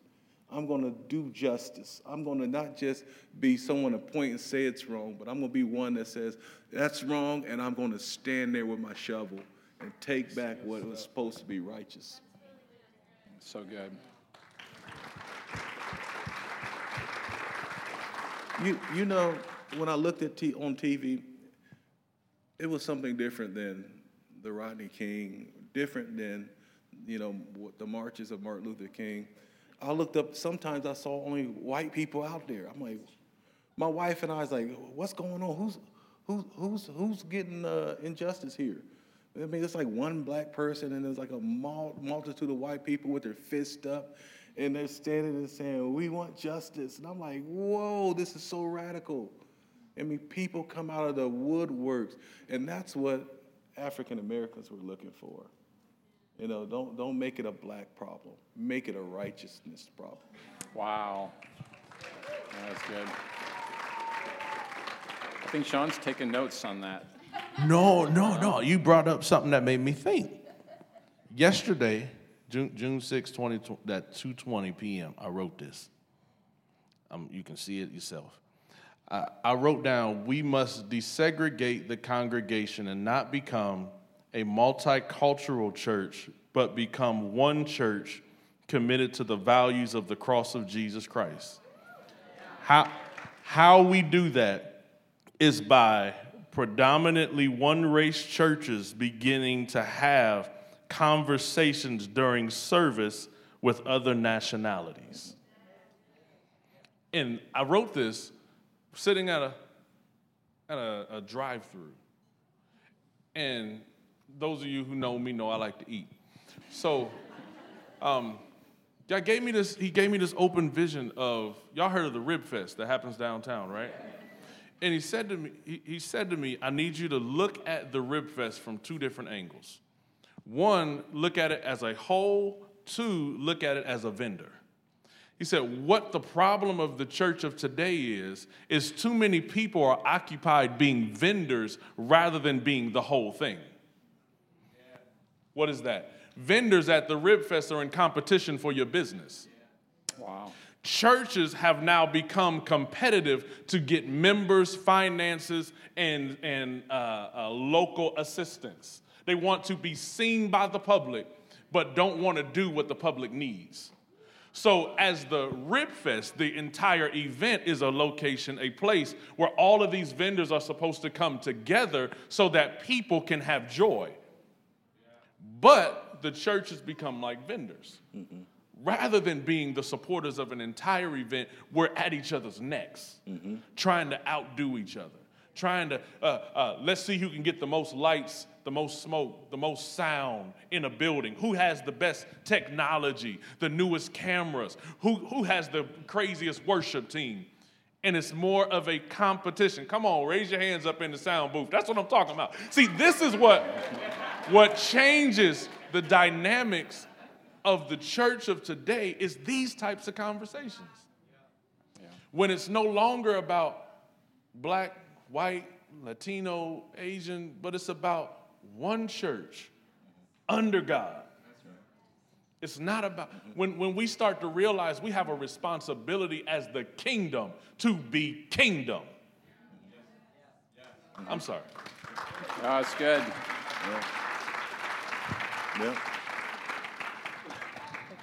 I'm going to do justice. I'm going to not just be someone to point and say it's wrong, but I'm going to be one that says that's wrong, and I'm going to stand there with my shovel and take back what was supposed to be righteous. So good. You, you know, when I looked at t- on TV, it was something different than the Rodney King, different than, you know, the marches of Martin Luther King. I looked up, sometimes I saw only white people out there. I'm like, my wife and I was like, what's going on? Who's, who's, who's, who's getting uh, injustice here? I mean, it's like one black person, and there's like a multitude of white people with their fists up, and they're standing and saying, We want justice. And I'm like, Whoa, this is so radical. I mean, people come out of the woodworks, and that's what African Americans were looking for. You know, don't, don't make it a black problem, make it a righteousness problem. Wow. That was good. I think Sean's taking notes on that. No, no, no. You brought up something that made me think. Yesterday, June, June 6, 20, that 2.20 p.m., I wrote this. Um, you can see it yourself. I, I wrote down, we must desegregate the congregation and not become a multicultural church, but become one church committed to the values of the cross of Jesus Christ. How, how we do that is by predominantly one race churches beginning to have conversations during service with other nationalities. And I wrote this sitting at a, at a, a drive through. And those of you who know me know I like to eat. So, um, God gave me this, he gave me this open vision of, y'all heard of the Rib Fest that happens downtown, right? And he said to me, he, he said to me, I need you to look at the Rib Fest from two different angles. One, look at it as a whole. Two, look at it as a vendor. He said, What the problem of the church of today is, is too many people are occupied being vendors rather than being the whole thing. What is that? Vendors at the Rib Fest are in competition for your business. Wow. Churches have now become competitive to get members, finances, and, and uh, uh, local assistance. They want to be seen by the public, but don't want to do what the public needs. So, as the Rib Fest, the entire event is a location, a place where all of these vendors are supposed to come together so that people can have joy. But the church has become like vendors. Mm-hmm. Rather than being the supporters of an entire event, we're at each other's necks, mm-hmm. trying to outdo each other, trying to, uh, uh, let's see who can get the most lights the most smoke, the most sound in a building? Who has the best technology, the newest cameras? Who, who has the craziest worship team? And it's more of a competition. Come on, raise your hands up in the sound booth. That's what I'm talking about. See, this is what, what changes the dynamics of the church of today is these types of conversations. When it's no longer about black, white, Latino, Asian, but it's about one church under God. It's not about, when, when we start to realize we have a responsibility as the kingdom to be kingdom. I'm sorry. Oh, it's good. Yeah. yeah.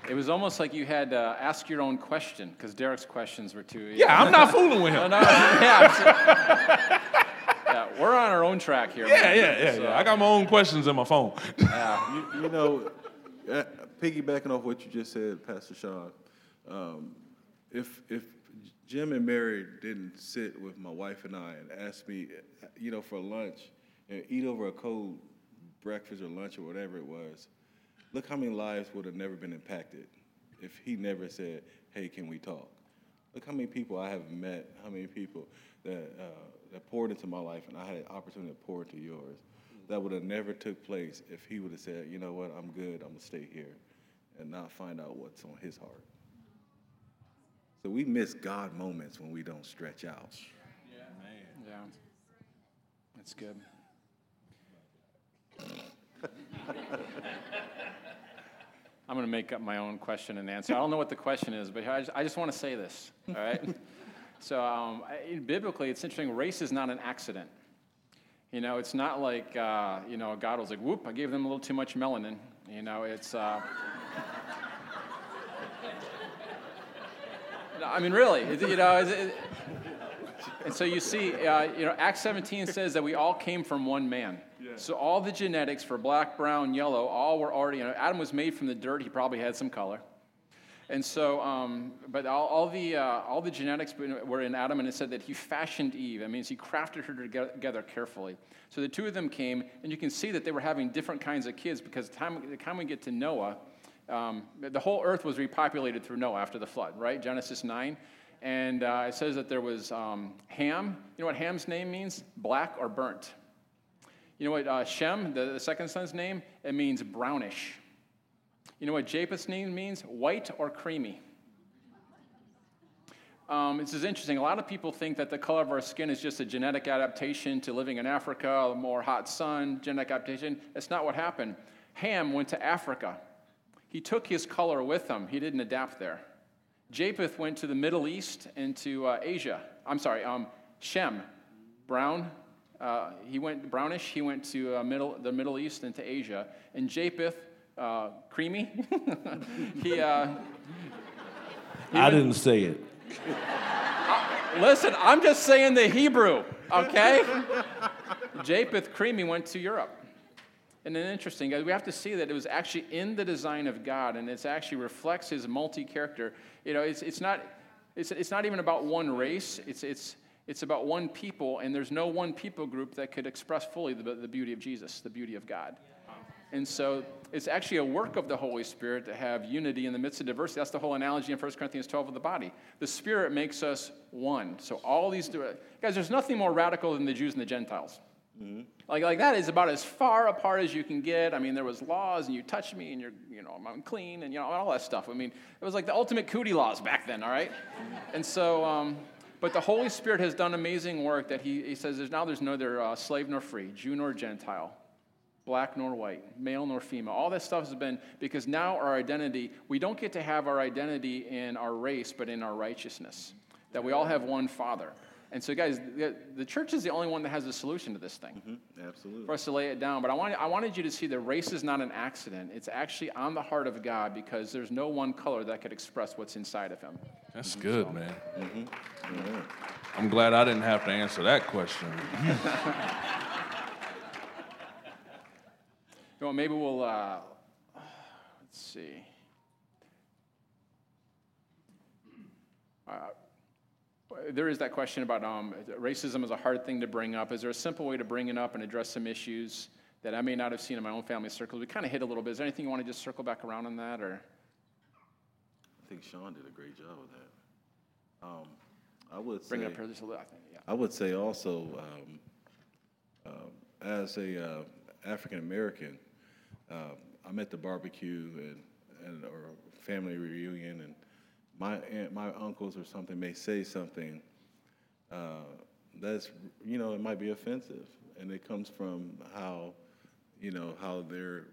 It was almost like you had to ask your own question because Derek's questions were too. easy. Yeah, I'm not fooling with him. <laughs> no, no, yeah, <laughs> yeah, we're on our own track here. Yeah, man. yeah, yeah, so, yeah. I got my own questions in my phone. Yeah. <laughs> you, you know, uh, piggybacking off what you just said, Pastor Sean, um, if if Jim and Mary didn't sit with my wife and I and ask me, you know, for lunch and eat over a cold breakfast or lunch or whatever it was, look how many lives would have never been impacted if he never said, "Hey, can we talk?" Look how many people I have met, how many people that uh, that poured into my life, and I had an opportunity to pour into yours. That would have never took place if he would have said, "You know what? I'm good. I'm gonna stay here," and not find out what's on his heart. So we miss God moments when we don't stretch out. Yeah, man. Yeah, that's good. <laughs> I'm going to make up my own question and answer. I don't know what the question is, but I just, I just want to say this, all right? <laughs> So um, biblically, it's interesting. Race is not an accident. You know, it's not like uh, you know God was like, "Whoop! I gave them a little too much melanin." You know, it's. Uh, <laughs> I mean, really, it, you know. It, and so you see, uh, you know, Acts 17 says that we all came from one man. So all the genetics for black, brown, yellow, all were already. You know, Adam was made from the dirt. He probably had some color. And so, um, but all, all the, uh, all the genetics were in Adam, and it said that he fashioned Eve. That means he crafted her together carefully. So the two of them came, and you can see that they were having different kinds of kids because the time, the time we get to Noah, um, the whole earth was repopulated through Noah after the flood, right? Genesis 9. And uh, it says that there was um, Ham. You know what Ham's name means? Black or burnt. You know what uh, Shem, the, the second son's name? It means brownish. You know what Japheth's name means? White or creamy. um, this is interesting. A lot of people think that the color of our skin is just a genetic adaptation to living in Africa, a more hot sun, genetic adaptation. That's not what happened. Ham went to Africa. He took his color with him, he didn't adapt there. Japheth went to the Middle East and to uh, Asia. I'm sorry, um, Shem, brown. Uh, he went brownish. He went to uh, middle, the Middle East and to Asia. And Japheth, uh, creamy. <laughs> he, uh, I didn't say it. Listen, I'm just saying the Hebrew, okay? Japheth Creamy went to Europe. And then interesting, guys, we have to see that it was actually in the design of God, and it actually reflects his multi-character. You know, it's, it's, not, it's, it's not even about one race, it's, it's, it's about one people, and there's no one people group that could express fully the, the beauty of Jesus, the beauty of God. And so it's actually a work of the Holy Spirit to have unity in the midst of diversity. That's the whole analogy in 1 Corinthians 12 of the body. The Spirit makes us one. So all these, guys, there's nothing more radical than the Jews and the Gentiles. Mm-hmm. Like, like that is about as far apart as you can get. I mean, there was laws, and you touch me, and you're, you know, I'm unclean, and you know, all that stuff. I mean, it was like the ultimate cootie laws back then. All right, and so, um, but the Holy Spirit has done amazing work. That He, he says, there's now there's neither uh, slave nor free, Jew nor Gentile, black nor white, male nor female. All that stuff has been because now our identity. We don't get to have our identity in our race, but in our righteousness. That we all have one Father. And so, guys, the, the, church is the only one that has a solution to this thing. Mm-hmm. Absolutely. For us to lay it down. But I, wanted, I wanted you to see that race is not an accident. It's actually on the heart of God because there's no one color that could express what's inside of Him. That's mm-hmm. good, man. Mm-hmm. I'm glad I didn't have to answer that question. <laughs> well, maybe we'll, uh, let's see. Uh, there is that question about um, racism is a hard thing to bring up. Is there a simple way to bring it up and address some issues that I may not have seen in my own family circles? We kind of hit a little bit. Is there anything you want to just circle back around on that, or? I think Sean did a great job of that. Um, I would bring say, it up here just a little. I think, yeah. I would say also, um, uh, as a uh, African American, uh, I'm at the barbecue and, and or family reunion and my aunt, my uncles or something may say something uh, that's you know it might be offensive, and it comes from how you know how their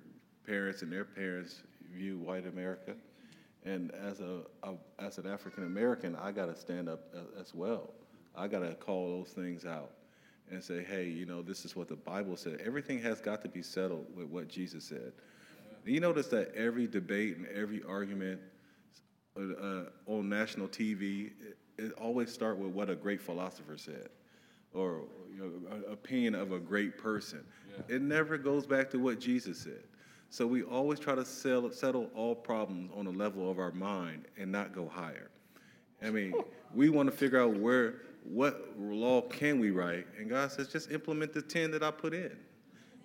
parents and their parents view white America, and as a, a as an African American, I got to stand up as well. I got to call those things out and say, hey, you know, this is what the Bible said. Everything has got to be settled with what Jesus said. You notice that every debate and every argument uh, uh, on national TV, it, it always start with what a great philosopher said or you know, opinion of a great person. Yeah. It never goes back to what Jesus said. So we always try to settle, settle all problems on the level of our mind and not go higher. I mean, <laughs> we want to figure out where, what law can we write, and God says just implement the ten that I put in.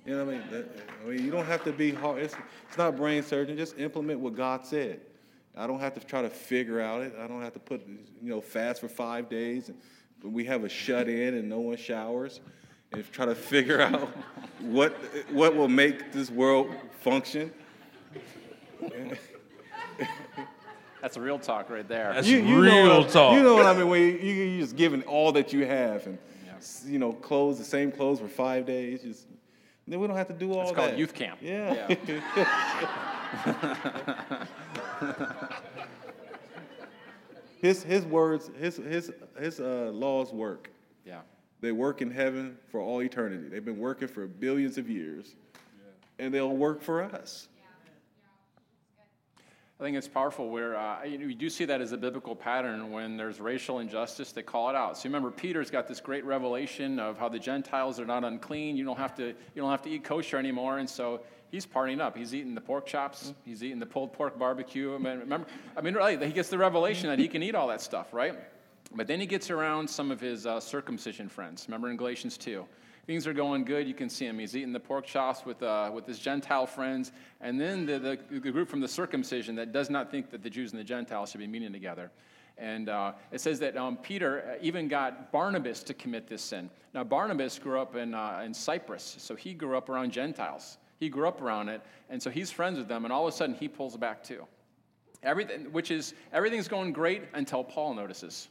You know what I mean? That, I mean, you don't have to be hard. It's, it's not brain surgeon. Just implement what God said. I don't have to try to figure out it. I don't have to put, you know, fast for five days. And we have a shut in and no one showers. And try to figure <laughs> out what, what will make this world function. That's a real talk right there. That's you, you real know talk. You know what I mean? When you, you, are just giving all that you have and, yeah. you know, clothes, the same clothes for five days. Just, then we don't have to do all it's that. It's called youth camp. Yeah. yeah. <laughs> <laughs> <laughs> his, his words, his, his, his uh, laws work. Yeah. They work in heaven for all eternity. They've been working for billions of years, yeah. and they'll work for us. I think it's powerful where uh, you, do see that as a biblical pattern when there's racial injustice, they call it out. So remember, Peter's got this great revelation of how the Gentiles are not unclean. You don't have to, you don't have to eat kosher anymore. And so he's partying up. He's eating the pork chops. He's eating the pulled pork barbecue. I mean, remember, I mean, really, he gets the revelation that he can eat all that stuff, right? But then he gets around some of his uh, circumcision friends. Remember in Galatians 2? Things are going good. You can see him. He's eating the pork chops with, uh, with his Gentile friends. And then the, the, the, group from the circumcision that does not think that the Jews and the Gentiles should be meeting together. And uh, it says that um, Peter even got Barnabas to commit this sin. Now, Barnabas grew up in, uh, in Cyprus, so he grew up around Gentiles. He grew up around it, and so he's friends with them, and all of a sudden he pulls back too. Everything, which is, everything's going great until Paul notices.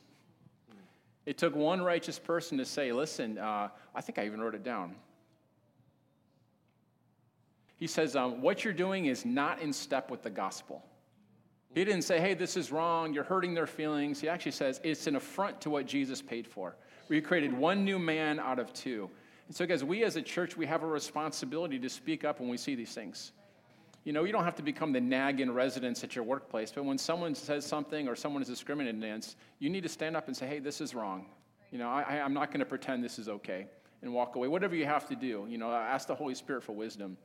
It took one righteous person to say, listen, uh, I think I even wrote it down. He says, um, what you're doing is not in step with the gospel. He didn't say, hey, this is wrong, you're hurting their feelings. He actually says, it's an affront to what Jesus paid for. We created one new man out of two. And so, guys, we as a church, we have a responsibility to speak up when we see these things. You know, you don't have to become the nagging residents at your workplace, but when someone says something or someone is discriminated against, you need to stand up and say, hey, this is wrong. You know, I, I'm not going to pretend this is okay and walk away. Whatever you have to do, you know, ask the Holy Spirit for wisdom.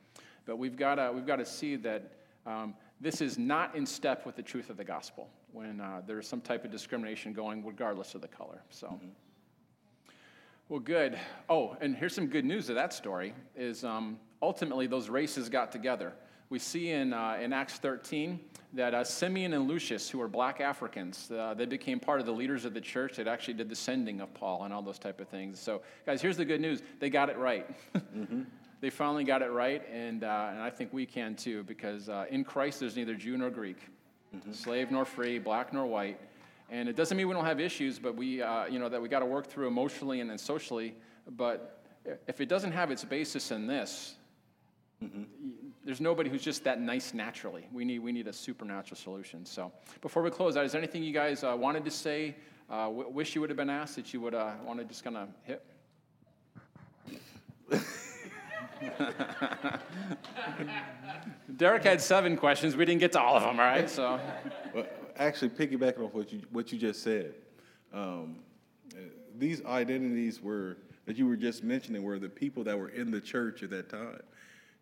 But we've got to, we've got to see that um, this is not in step with the truth of the gospel when uh, there's some type of discrimination going, regardless of the color. So. Mm-hmm. Well, good. Oh, and here's some good news of that story is um, ultimately those races got together we see in, uh, in Acts 13 that uh, Simeon and Lucius, who were black Africans, uh, they became part of the leaders of the church that actually did the sending of Paul and all those type of things. So, guys, here's the good news they got it right. <laughs> mm-hmm. They finally got it right, and, uh, and I think we can too, because uh, in Christ there's neither Jew nor Greek, mm-hmm. slave nor free, black nor white. And it doesn't mean we don't have issues, but we, uh, you know, that we got to work through emotionally and then socially. But if it doesn't have its basis in this, mm-hmm there's nobody who's just that nice naturally. We need, we need a supernatural solution. So before we close out, is there anything you guys uh, wanted to say, uh, w- wish you would have been asked that you would uh, want to just kind of hit? <laughs> Derek had seven questions. We didn't get to all of them, all right? So, actually, piggybacking off what you what you just said, um, these identities were that you were just mentioning were the people that were in the church at that time.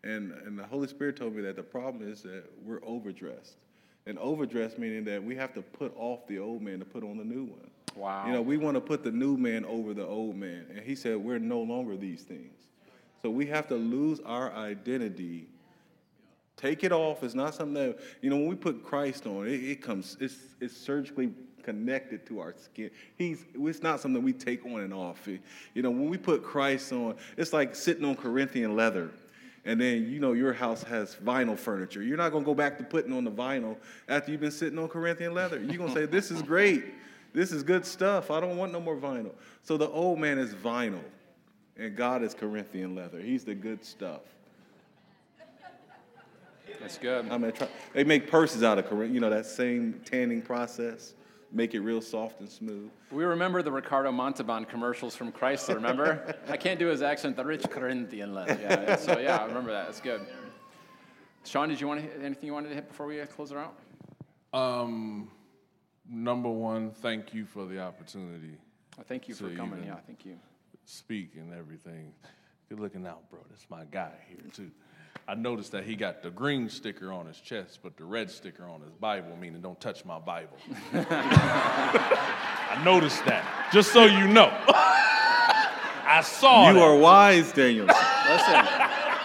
And, and the Holy Spirit told me that the problem is that we're overdressed. And overdressed meaning that we have to put off the old man to put on the new one. Wow. You know, we want to put the new man over the old man. And he said, we're no longer these things. So we have to lose our identity. Take it off. It's not something that, you know, when we put Christ on, it, it comes, it's, it's surgically connected to our skin. He's, it's not something we take on and off. You know, when we put Christ on, it's like sitting on Corinthian leather and then you know your house has vinyl furniture. You're not gonna go back to putting on the vinyl after you've been sitting on Corinthian leather. You're gonna say, This is great. This is good stuff. I don't want no more vinyl. So the old man is vinyl, and God is Corinthian leather. He's the good stuff. That's good. I mean, try, they make purses out of Corinth, you know, that same tanning process make it real soft and smooth. We remember the Ricardo Montalban commercials from Chrysler, remember? <laughs> I can't do his accent, the rich Corinthian love. Yeah, so yeah, I remember that. That's good. Sean, did you want to hit, anything you wanted to hit before we uh, close it out? Um, number one, thank you for the opportunity. Well, thank you for coming. Yeah, thank you. Speak and everything. Good looking out, bro. That's my guy here too. I noticed that he got the green sticker on his chest, but the red sticker on his Bible, meaning don't touch my Bible. <laughs> I noticed that, just so you know. <laughs> I saw You that. are wise, Daniel. Listen,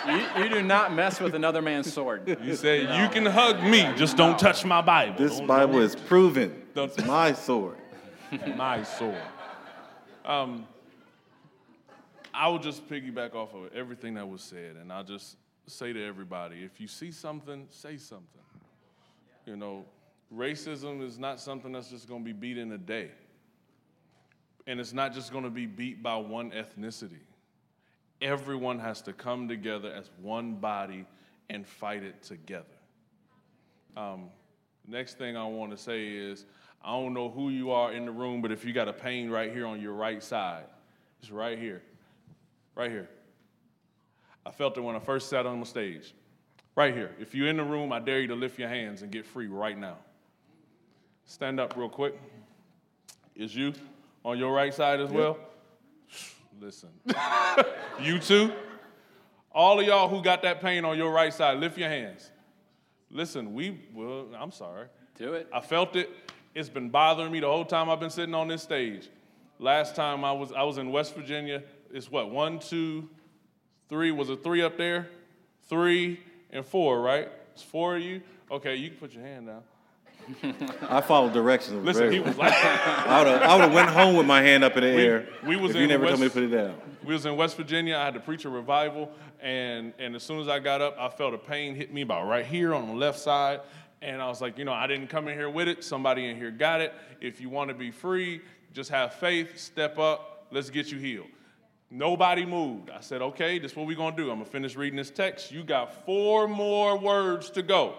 you, you, do not mess with another man's sword. You say, no. you can hug me, just don't touch my Bible. This don't, Bible don't, is proven. It's my sword. <laughs> my sword. Um, I will just piggyback off of everything that was said, and I'll just say to everybody if you see something, say something. You know, racism is not something that's just going to be beat in a day. And it's not just going to be beat by one ethnicity. Everyone has to come together as one body and fight it together. Um, next thing I want to say is I don't know who you are in the room, but if you got a pain right here on your right side, it's right here. Right here. I felt it when I first sat on the stage. Right here. If you're in the room, I dare you to lift your hands and get free right now. Stand up real quick. Is you on your right side as well? Listen. <laughs> you too? All of y'all who got that pain on your right side, lift your hands. Listen, we, well, I'm sorry. Do it. I felt it. It's been bothering me the whole time I've been sitting on this stage. Last time I was, I was in West Virginia. It's what, one, two, Three, was it three up there? Three and four, right? It's four of you? Okay, you can put your hand down. I followed directions. Listen, he was like, I would have went home with my hand up in the we, air. We was if in you never West, told me to put it down. We was in West Virginia. I had to preach a revival, and and as soon as I got up, I felt a pain hit me about right here on the left side, and I was like, you know, I didn't come in here with it. Somebody in here got it. If you want to be free, Just have faith, step up, let's get you healed. Nobody moved. I said, okay, this is what we're gonna do. I'm gonna finish reading this text. You got four more words to go.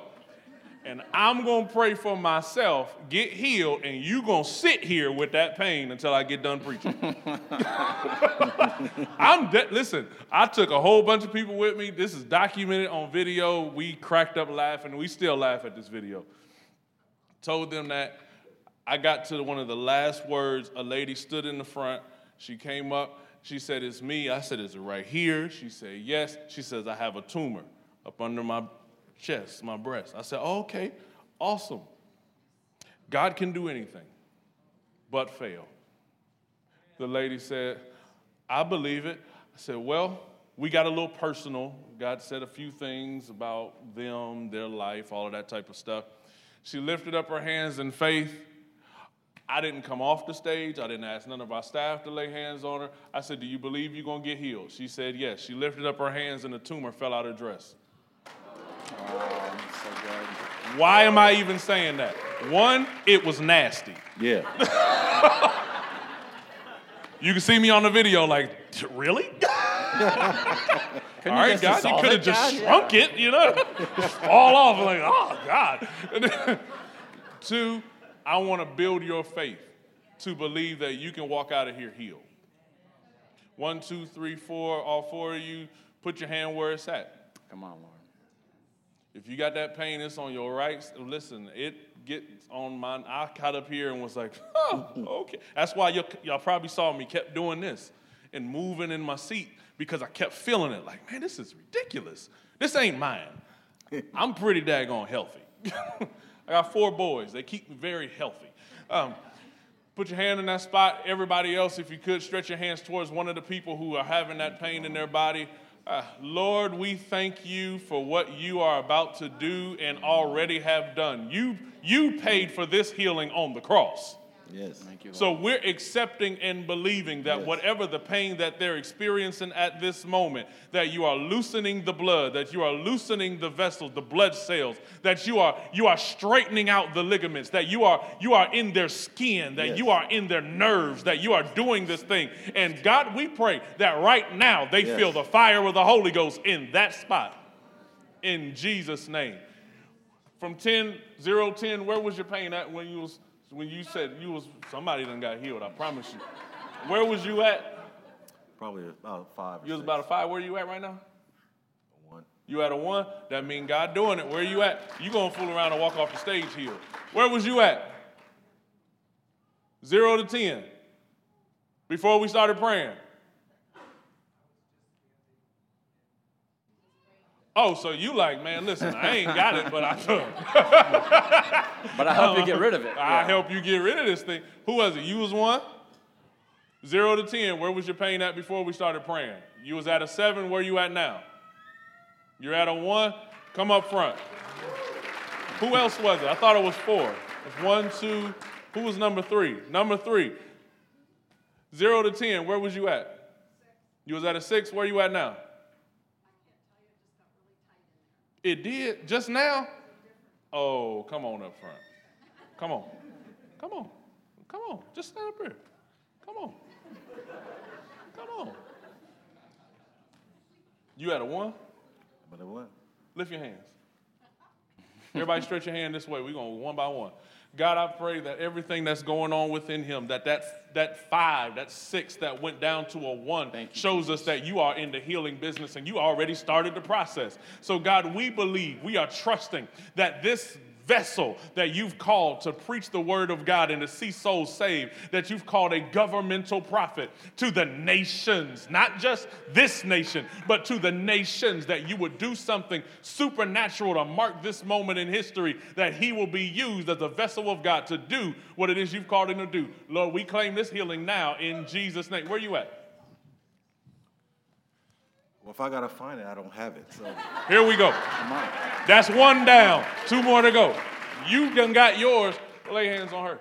And I'm gonna pray for myself, get healed, and you gonna sit here with that pain until I get done preaching. <laughs> I'm de- listen, I took a whole bunch of people with me. This is documented on video. We cracked up laughing. We still laugh at this video. Told them that I got to one of the last words. A lady stood in the front. She came up. She said, It's me. I said, Is it right here? She said, Yes. She says, I have a tumor up under my chest, my breast. I said, oh, Okay, awesome. God can do anything but fail. The lady said, I believe it. I said, Well, we got a little personal. God said a few things about them, their life, all of that type of stuff. She lifted up her hands in faith. I didn't come off the stage. I didn't ask none of our staff to lay hands on her. I said, Do you believe you're going to get healed? She said, Yes. She lifted up her hands and the tumor fell out of her dress. Oh, so good. Why am I even saying that? One, it was nasty. Yeah. <laughs> You can see me on the video, like, really? <laughs> All right, God, you could have just God? shrunk it, you know, <laughs> just fall off. Like, oh God. Two, I want to build your faith to believe that you can walk out of here healed. One, two, three, four, all four of you, put your hand where it's at. Come on, Lord. If you got that pain, it's on your right. Listen, it gets on mine. I got up here and was like, <laughs> oh, okay. That's why y'all, y'all probably saw me kept doing this and moving in my seat because I kept feeling it. Like, man, this is ridiculous. This ain't mine. <laughs> I'm pretty daggone healthy. <laughs> I got four boys. They keep me very healthy. Um, put your hand in that spot. Everybody else, if you could, stretch your hands towards one of the people who are having that pain in their body. Uh, Lord, we thank you for what you are about to do and already have done. You, you paid for this healing on the cross. Yes. Thank you, Lord. So we're accepting and believing that Yes. whatever the pain that they're experiencing at this moment, that you are loosening the blood, that you are loosening the vessels, the blood cells, that you are you are straightening out the ligaments, that you are you are in their skin, that Yes. you are in their nerves, that you are doing this thing. And God, we pray that right now they Yes. feel the fire of the Holy Ghost in that spot. In Jesus' name. From 10, 0, 10, where was your pain at when you was when you said you was somebody done got healed, I promise you. Where was you at? Probably about five. You was six. about a five. Where you at right now? one. You at a one? That mean God doing it. Where you at? You gonna fool around and walk off the stage healed. Where was you at? Zero to ten. Before we started praying. Oh, so you like, man, listen, I ain't got it, but I <laughs> could. But I hope you get rid of it. I Yeah. help you get rid of this thing. Who was it? You was one? Zero to ten. Where was your pain at before we started praying? You was at a seven. Where you at now? You're at a one. Come up front. Who else was it? I thought it was four. It's one, two. Who was number three? Number three. Zero to ten. Where was you at? You was at a six. Where you at now? It did just now. Oh, come on up front. Come on. Come on. Come on. Just stand up here. Come on. Come on. You at a one? But it was. Lift your hands. Everybody stretch your hand this way. We're going one by one. God, I pray that everything that's going on within him, that that, that five, that six that went down to a one you, shows us that you are in the healing business and you already started the process. So, God, we believe, we are trusting that this vessel that you've called to preach the word of God and to see souls saved, that you've called a governmental prophet to the nations, not just this nation, but to the nations, that you would do something supernatural to mark this moment in history, that he will be used as a vessel of God to do what it is you've called him to do. Lord, we claim this healing now in Jesus' name. Where are you at? Well, if I gotta find it, I don't have it. So Here we go. That's one down. Two more to go. You done got yours. Lay hands on her.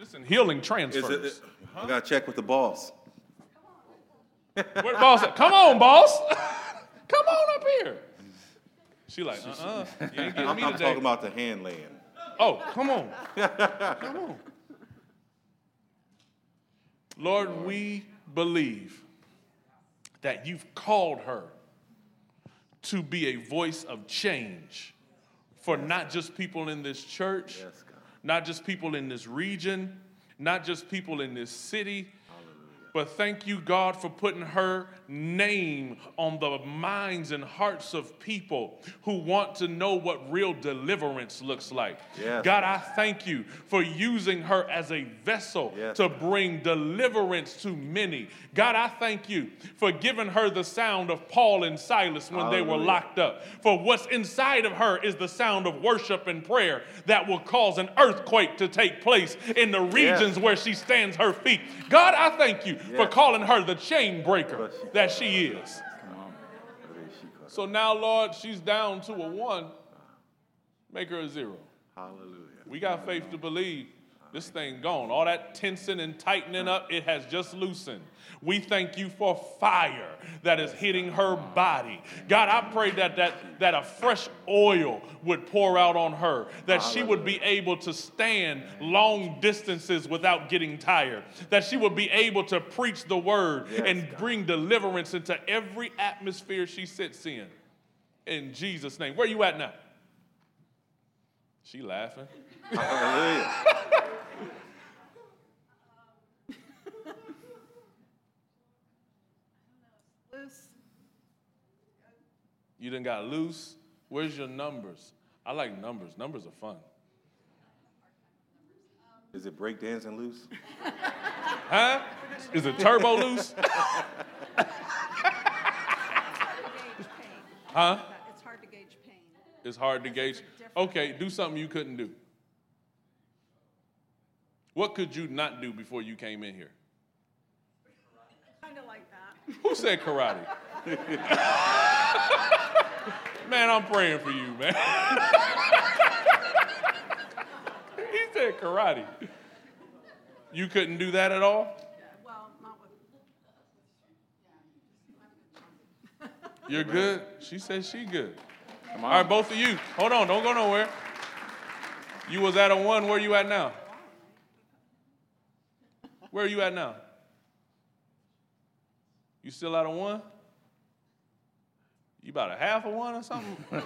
Listen, healing transfers. it? it- I gotta check with the boss. Where the boss at? Come on, boss. <laughs> Come on up here. She like, uh-uh. I'm, I'm talking about the hand laying. Oh, come on. come on. <laughs> Lord, we believe that you've called her to be a voice of change for not just people in this church, Yes, not just people in this region, not just people in this city, but thank you, God, for putting her name on the minds and hearts of people who want to know what real deliverance looks like. Yes. God, I thank you for using her as a vessel Yes. to bring deliverance to many. God, I thank you for giving her the sound of Paul and Silas when they were locked up. For what's inside of her is the sound of worship and prayer that will cause an earthquake to take place in the regions where she stands her feet. God, I thank you for calling her the chain breaker you. That she is. So now, Lord, she's down to a one. Make her a zero. Hallelujah. We got faith to believe this thing gone. All that tensing and tightening up, it has just loosened. We thank you for fire that is hitting her body. God, I pray that that, that a fresh oil would pour out on her, that she would be able to stand long distances without getting tired, that she would be able to preach the word Yes, and God. bring deliverance into every atmosphere she sits in. In Jesus' name. Where are you at now? She laughing. Hallelujah. Loose. You done got loose. Where's your numbers? I like numbers. Numbers are fun. Is it breakdancing loose? <laughs> Huh? Is it turbo loose? <laughs> Huh? It's hard to gauge pain. It's hard to gauge. Okay, do something you couldn't do. What could you not do before you came in here? Kind of like that. Who said karate? <laughs> man, I'm praying for you, man. <laughs> he said karate. You couldn't do that at all? Well, not with. You're good? She said she good. Come All right, both of you. Hold on, don't go nowhere. You was at a one, where you at now? Where are you at now? You still out of one? You about a half of one or something? <laughs>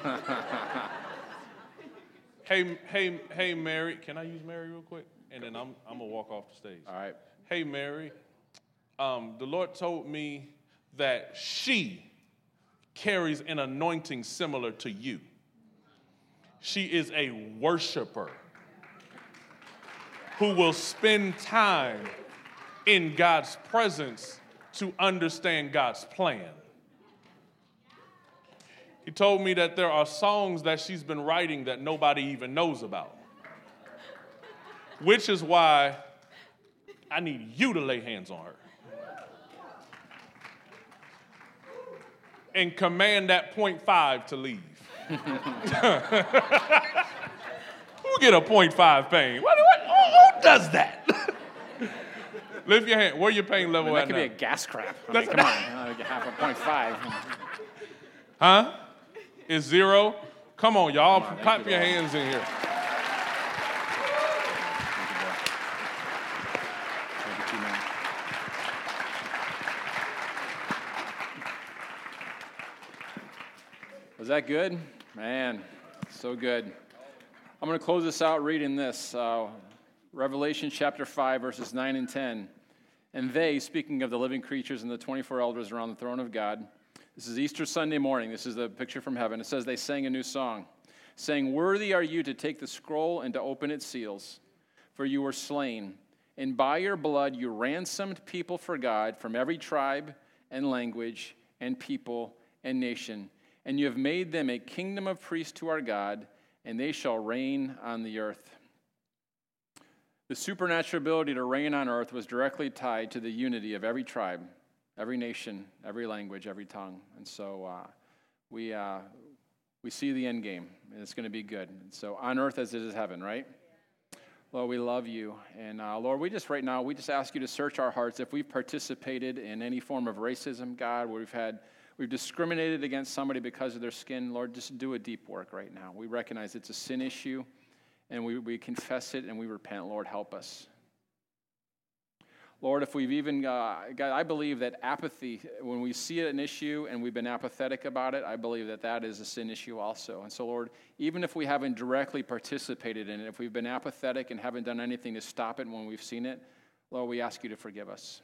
hey, hey, hey, Mary. Can I use Mary real quick? And then I'm, I'm gonna walk off the stage. All right. Hey, Mary. Um, the Lord told me that she carries an anointing similar to you. She is a worshiper who will spend time in God's presence to understand God's plan. He told me that there are songs that she's been writing that nobody even knows about, which is why I need you to lay hands on her. And command that point five to leave. <laughs> Who get a point five pain? What, what, who, who does that? <laughs> Lift your hand. Where your pain level at? that at could now? be a gas crap. I mean, come on. Half a point five. <laughs> Huh? Is zero? Come on, y'all. on, Clap you, your hands in here. Thank you, man. Was that good? Man, so good. I'm going to close this out reading this uh, Revelation chapter 5, verses 9 and 10. And they, speaking of the living creatures and the 24 elders around the throne of God, this is Easter Sunday morning. This is the picture from heaven. It says they sang a new song, saying, Worthy are you to take the scroll and to open its seals, for you were slain, and by your blood you ransomed people for God from every tribe and language and people and nation. And you have made them a kingdom of priests to our God, and they shall reign on the earth. The supernatural ability to reign on earth was directly tied to the unity of every tribe, every nation, every language, every tongue. And so uh, we, uh, we see the end game, and it's going to be good. And so on earth as it is heaven, right? Lord, we love you. And uh, Lord, we just right now, we just ask you to search our hearts. If we've participated in any form of racism, God, where we've had, we've discriminated against somebody because of their skin, Lord, just do a deep work right now. We recognize it's a sin issue, and we, we confess it and we repent. Lord, help us. Lord, if we've even, uh, God, I believe that apathy, when we see an issue and we've been apathetic about it, I believe that that is a sin issue also. And so, Lord, even if we haven't directly participated in it, if we've been apathetic and haven't done anything to stop it when we've seen it, Lord, we ask you to forgive us.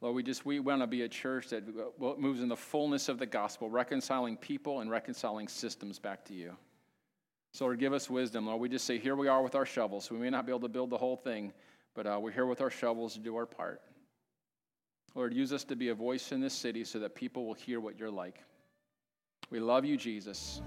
Lord, we just we want to be a church that moves in the fullness of the gospel, reconciling people and reconciling systems back to you. So, Lord, give us wisdom. Lord, we just say, here we are with our shovels. We may not be able to build the whole thing, but uh, we're here with our shovels to do our part. Lord, use us to be a voice in this city so that people will hear what you're like. We love you, Jesus.